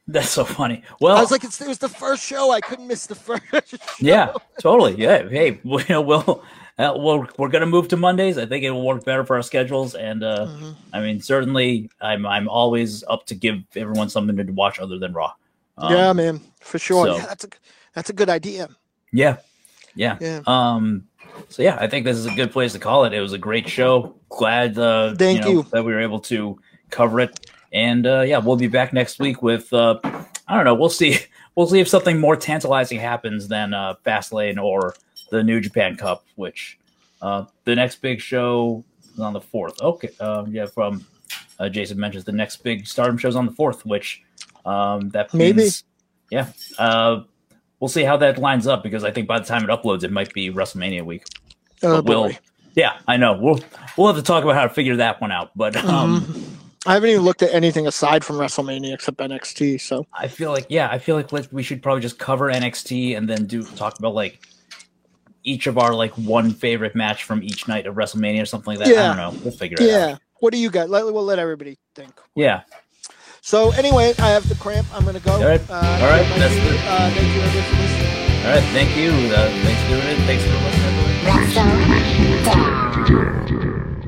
that's so funny. Well, i was like it's, it was the first show i couldn't miss the first show. yeah, totally. Yeah. Hey, we, you know, we'll, uh, we'll we're gonna move to Mondays. I think it will work better for our schedules, and uh, Mhm. I mean, certainly, I'm I'm always up to give everyone something to watch other than Raw. Um, yeah man for sure so- yeah, that's a that's a good idea Yeah. Yeah. yeah Um. So yeah, I think this is a good place to call it. It was a great show. Glad. Uh, Thank know, you. that we were able to cover it. And uh, yeah, we'll be back next week with. Uh, I don't know. We'll see. We'll see if something more tantalizing happens than uh, Fastlane or the New Japan Cup, which uh, the next big show is on the fourth. Okay. Uh, yeah, from uh, Jason mentions the next big Stardom show's on the fourth, which um, that Maybe. means- yeah. Uh, we'll see how that lines up because I think by the time it uploads, it might be WrestleMania week. Oh, we'll, yeah, I know. We'll we'll have to talk about how to figure that one out. But um, Mhm. I haven't even looked at anything aside from WrestleMania except NXT. So I feel like yeah, I feel like we should probably just cover NXT and then do talk about like each of our like one favorite match from each night of WrestleMania or something like that. Yeah. I don't know. We'll figure it yeah, out. Yeah. What do you got? Let, we'll let everybody think. Yeah. So anyway, I have the cramp. I'm gonna go. All right. Uh, All right, thank that's you, the- uh, thank you everybody for listening. All right. Thank you. Uh, thanks for doing it. Thanks for listening. everybody. Wrestle Down.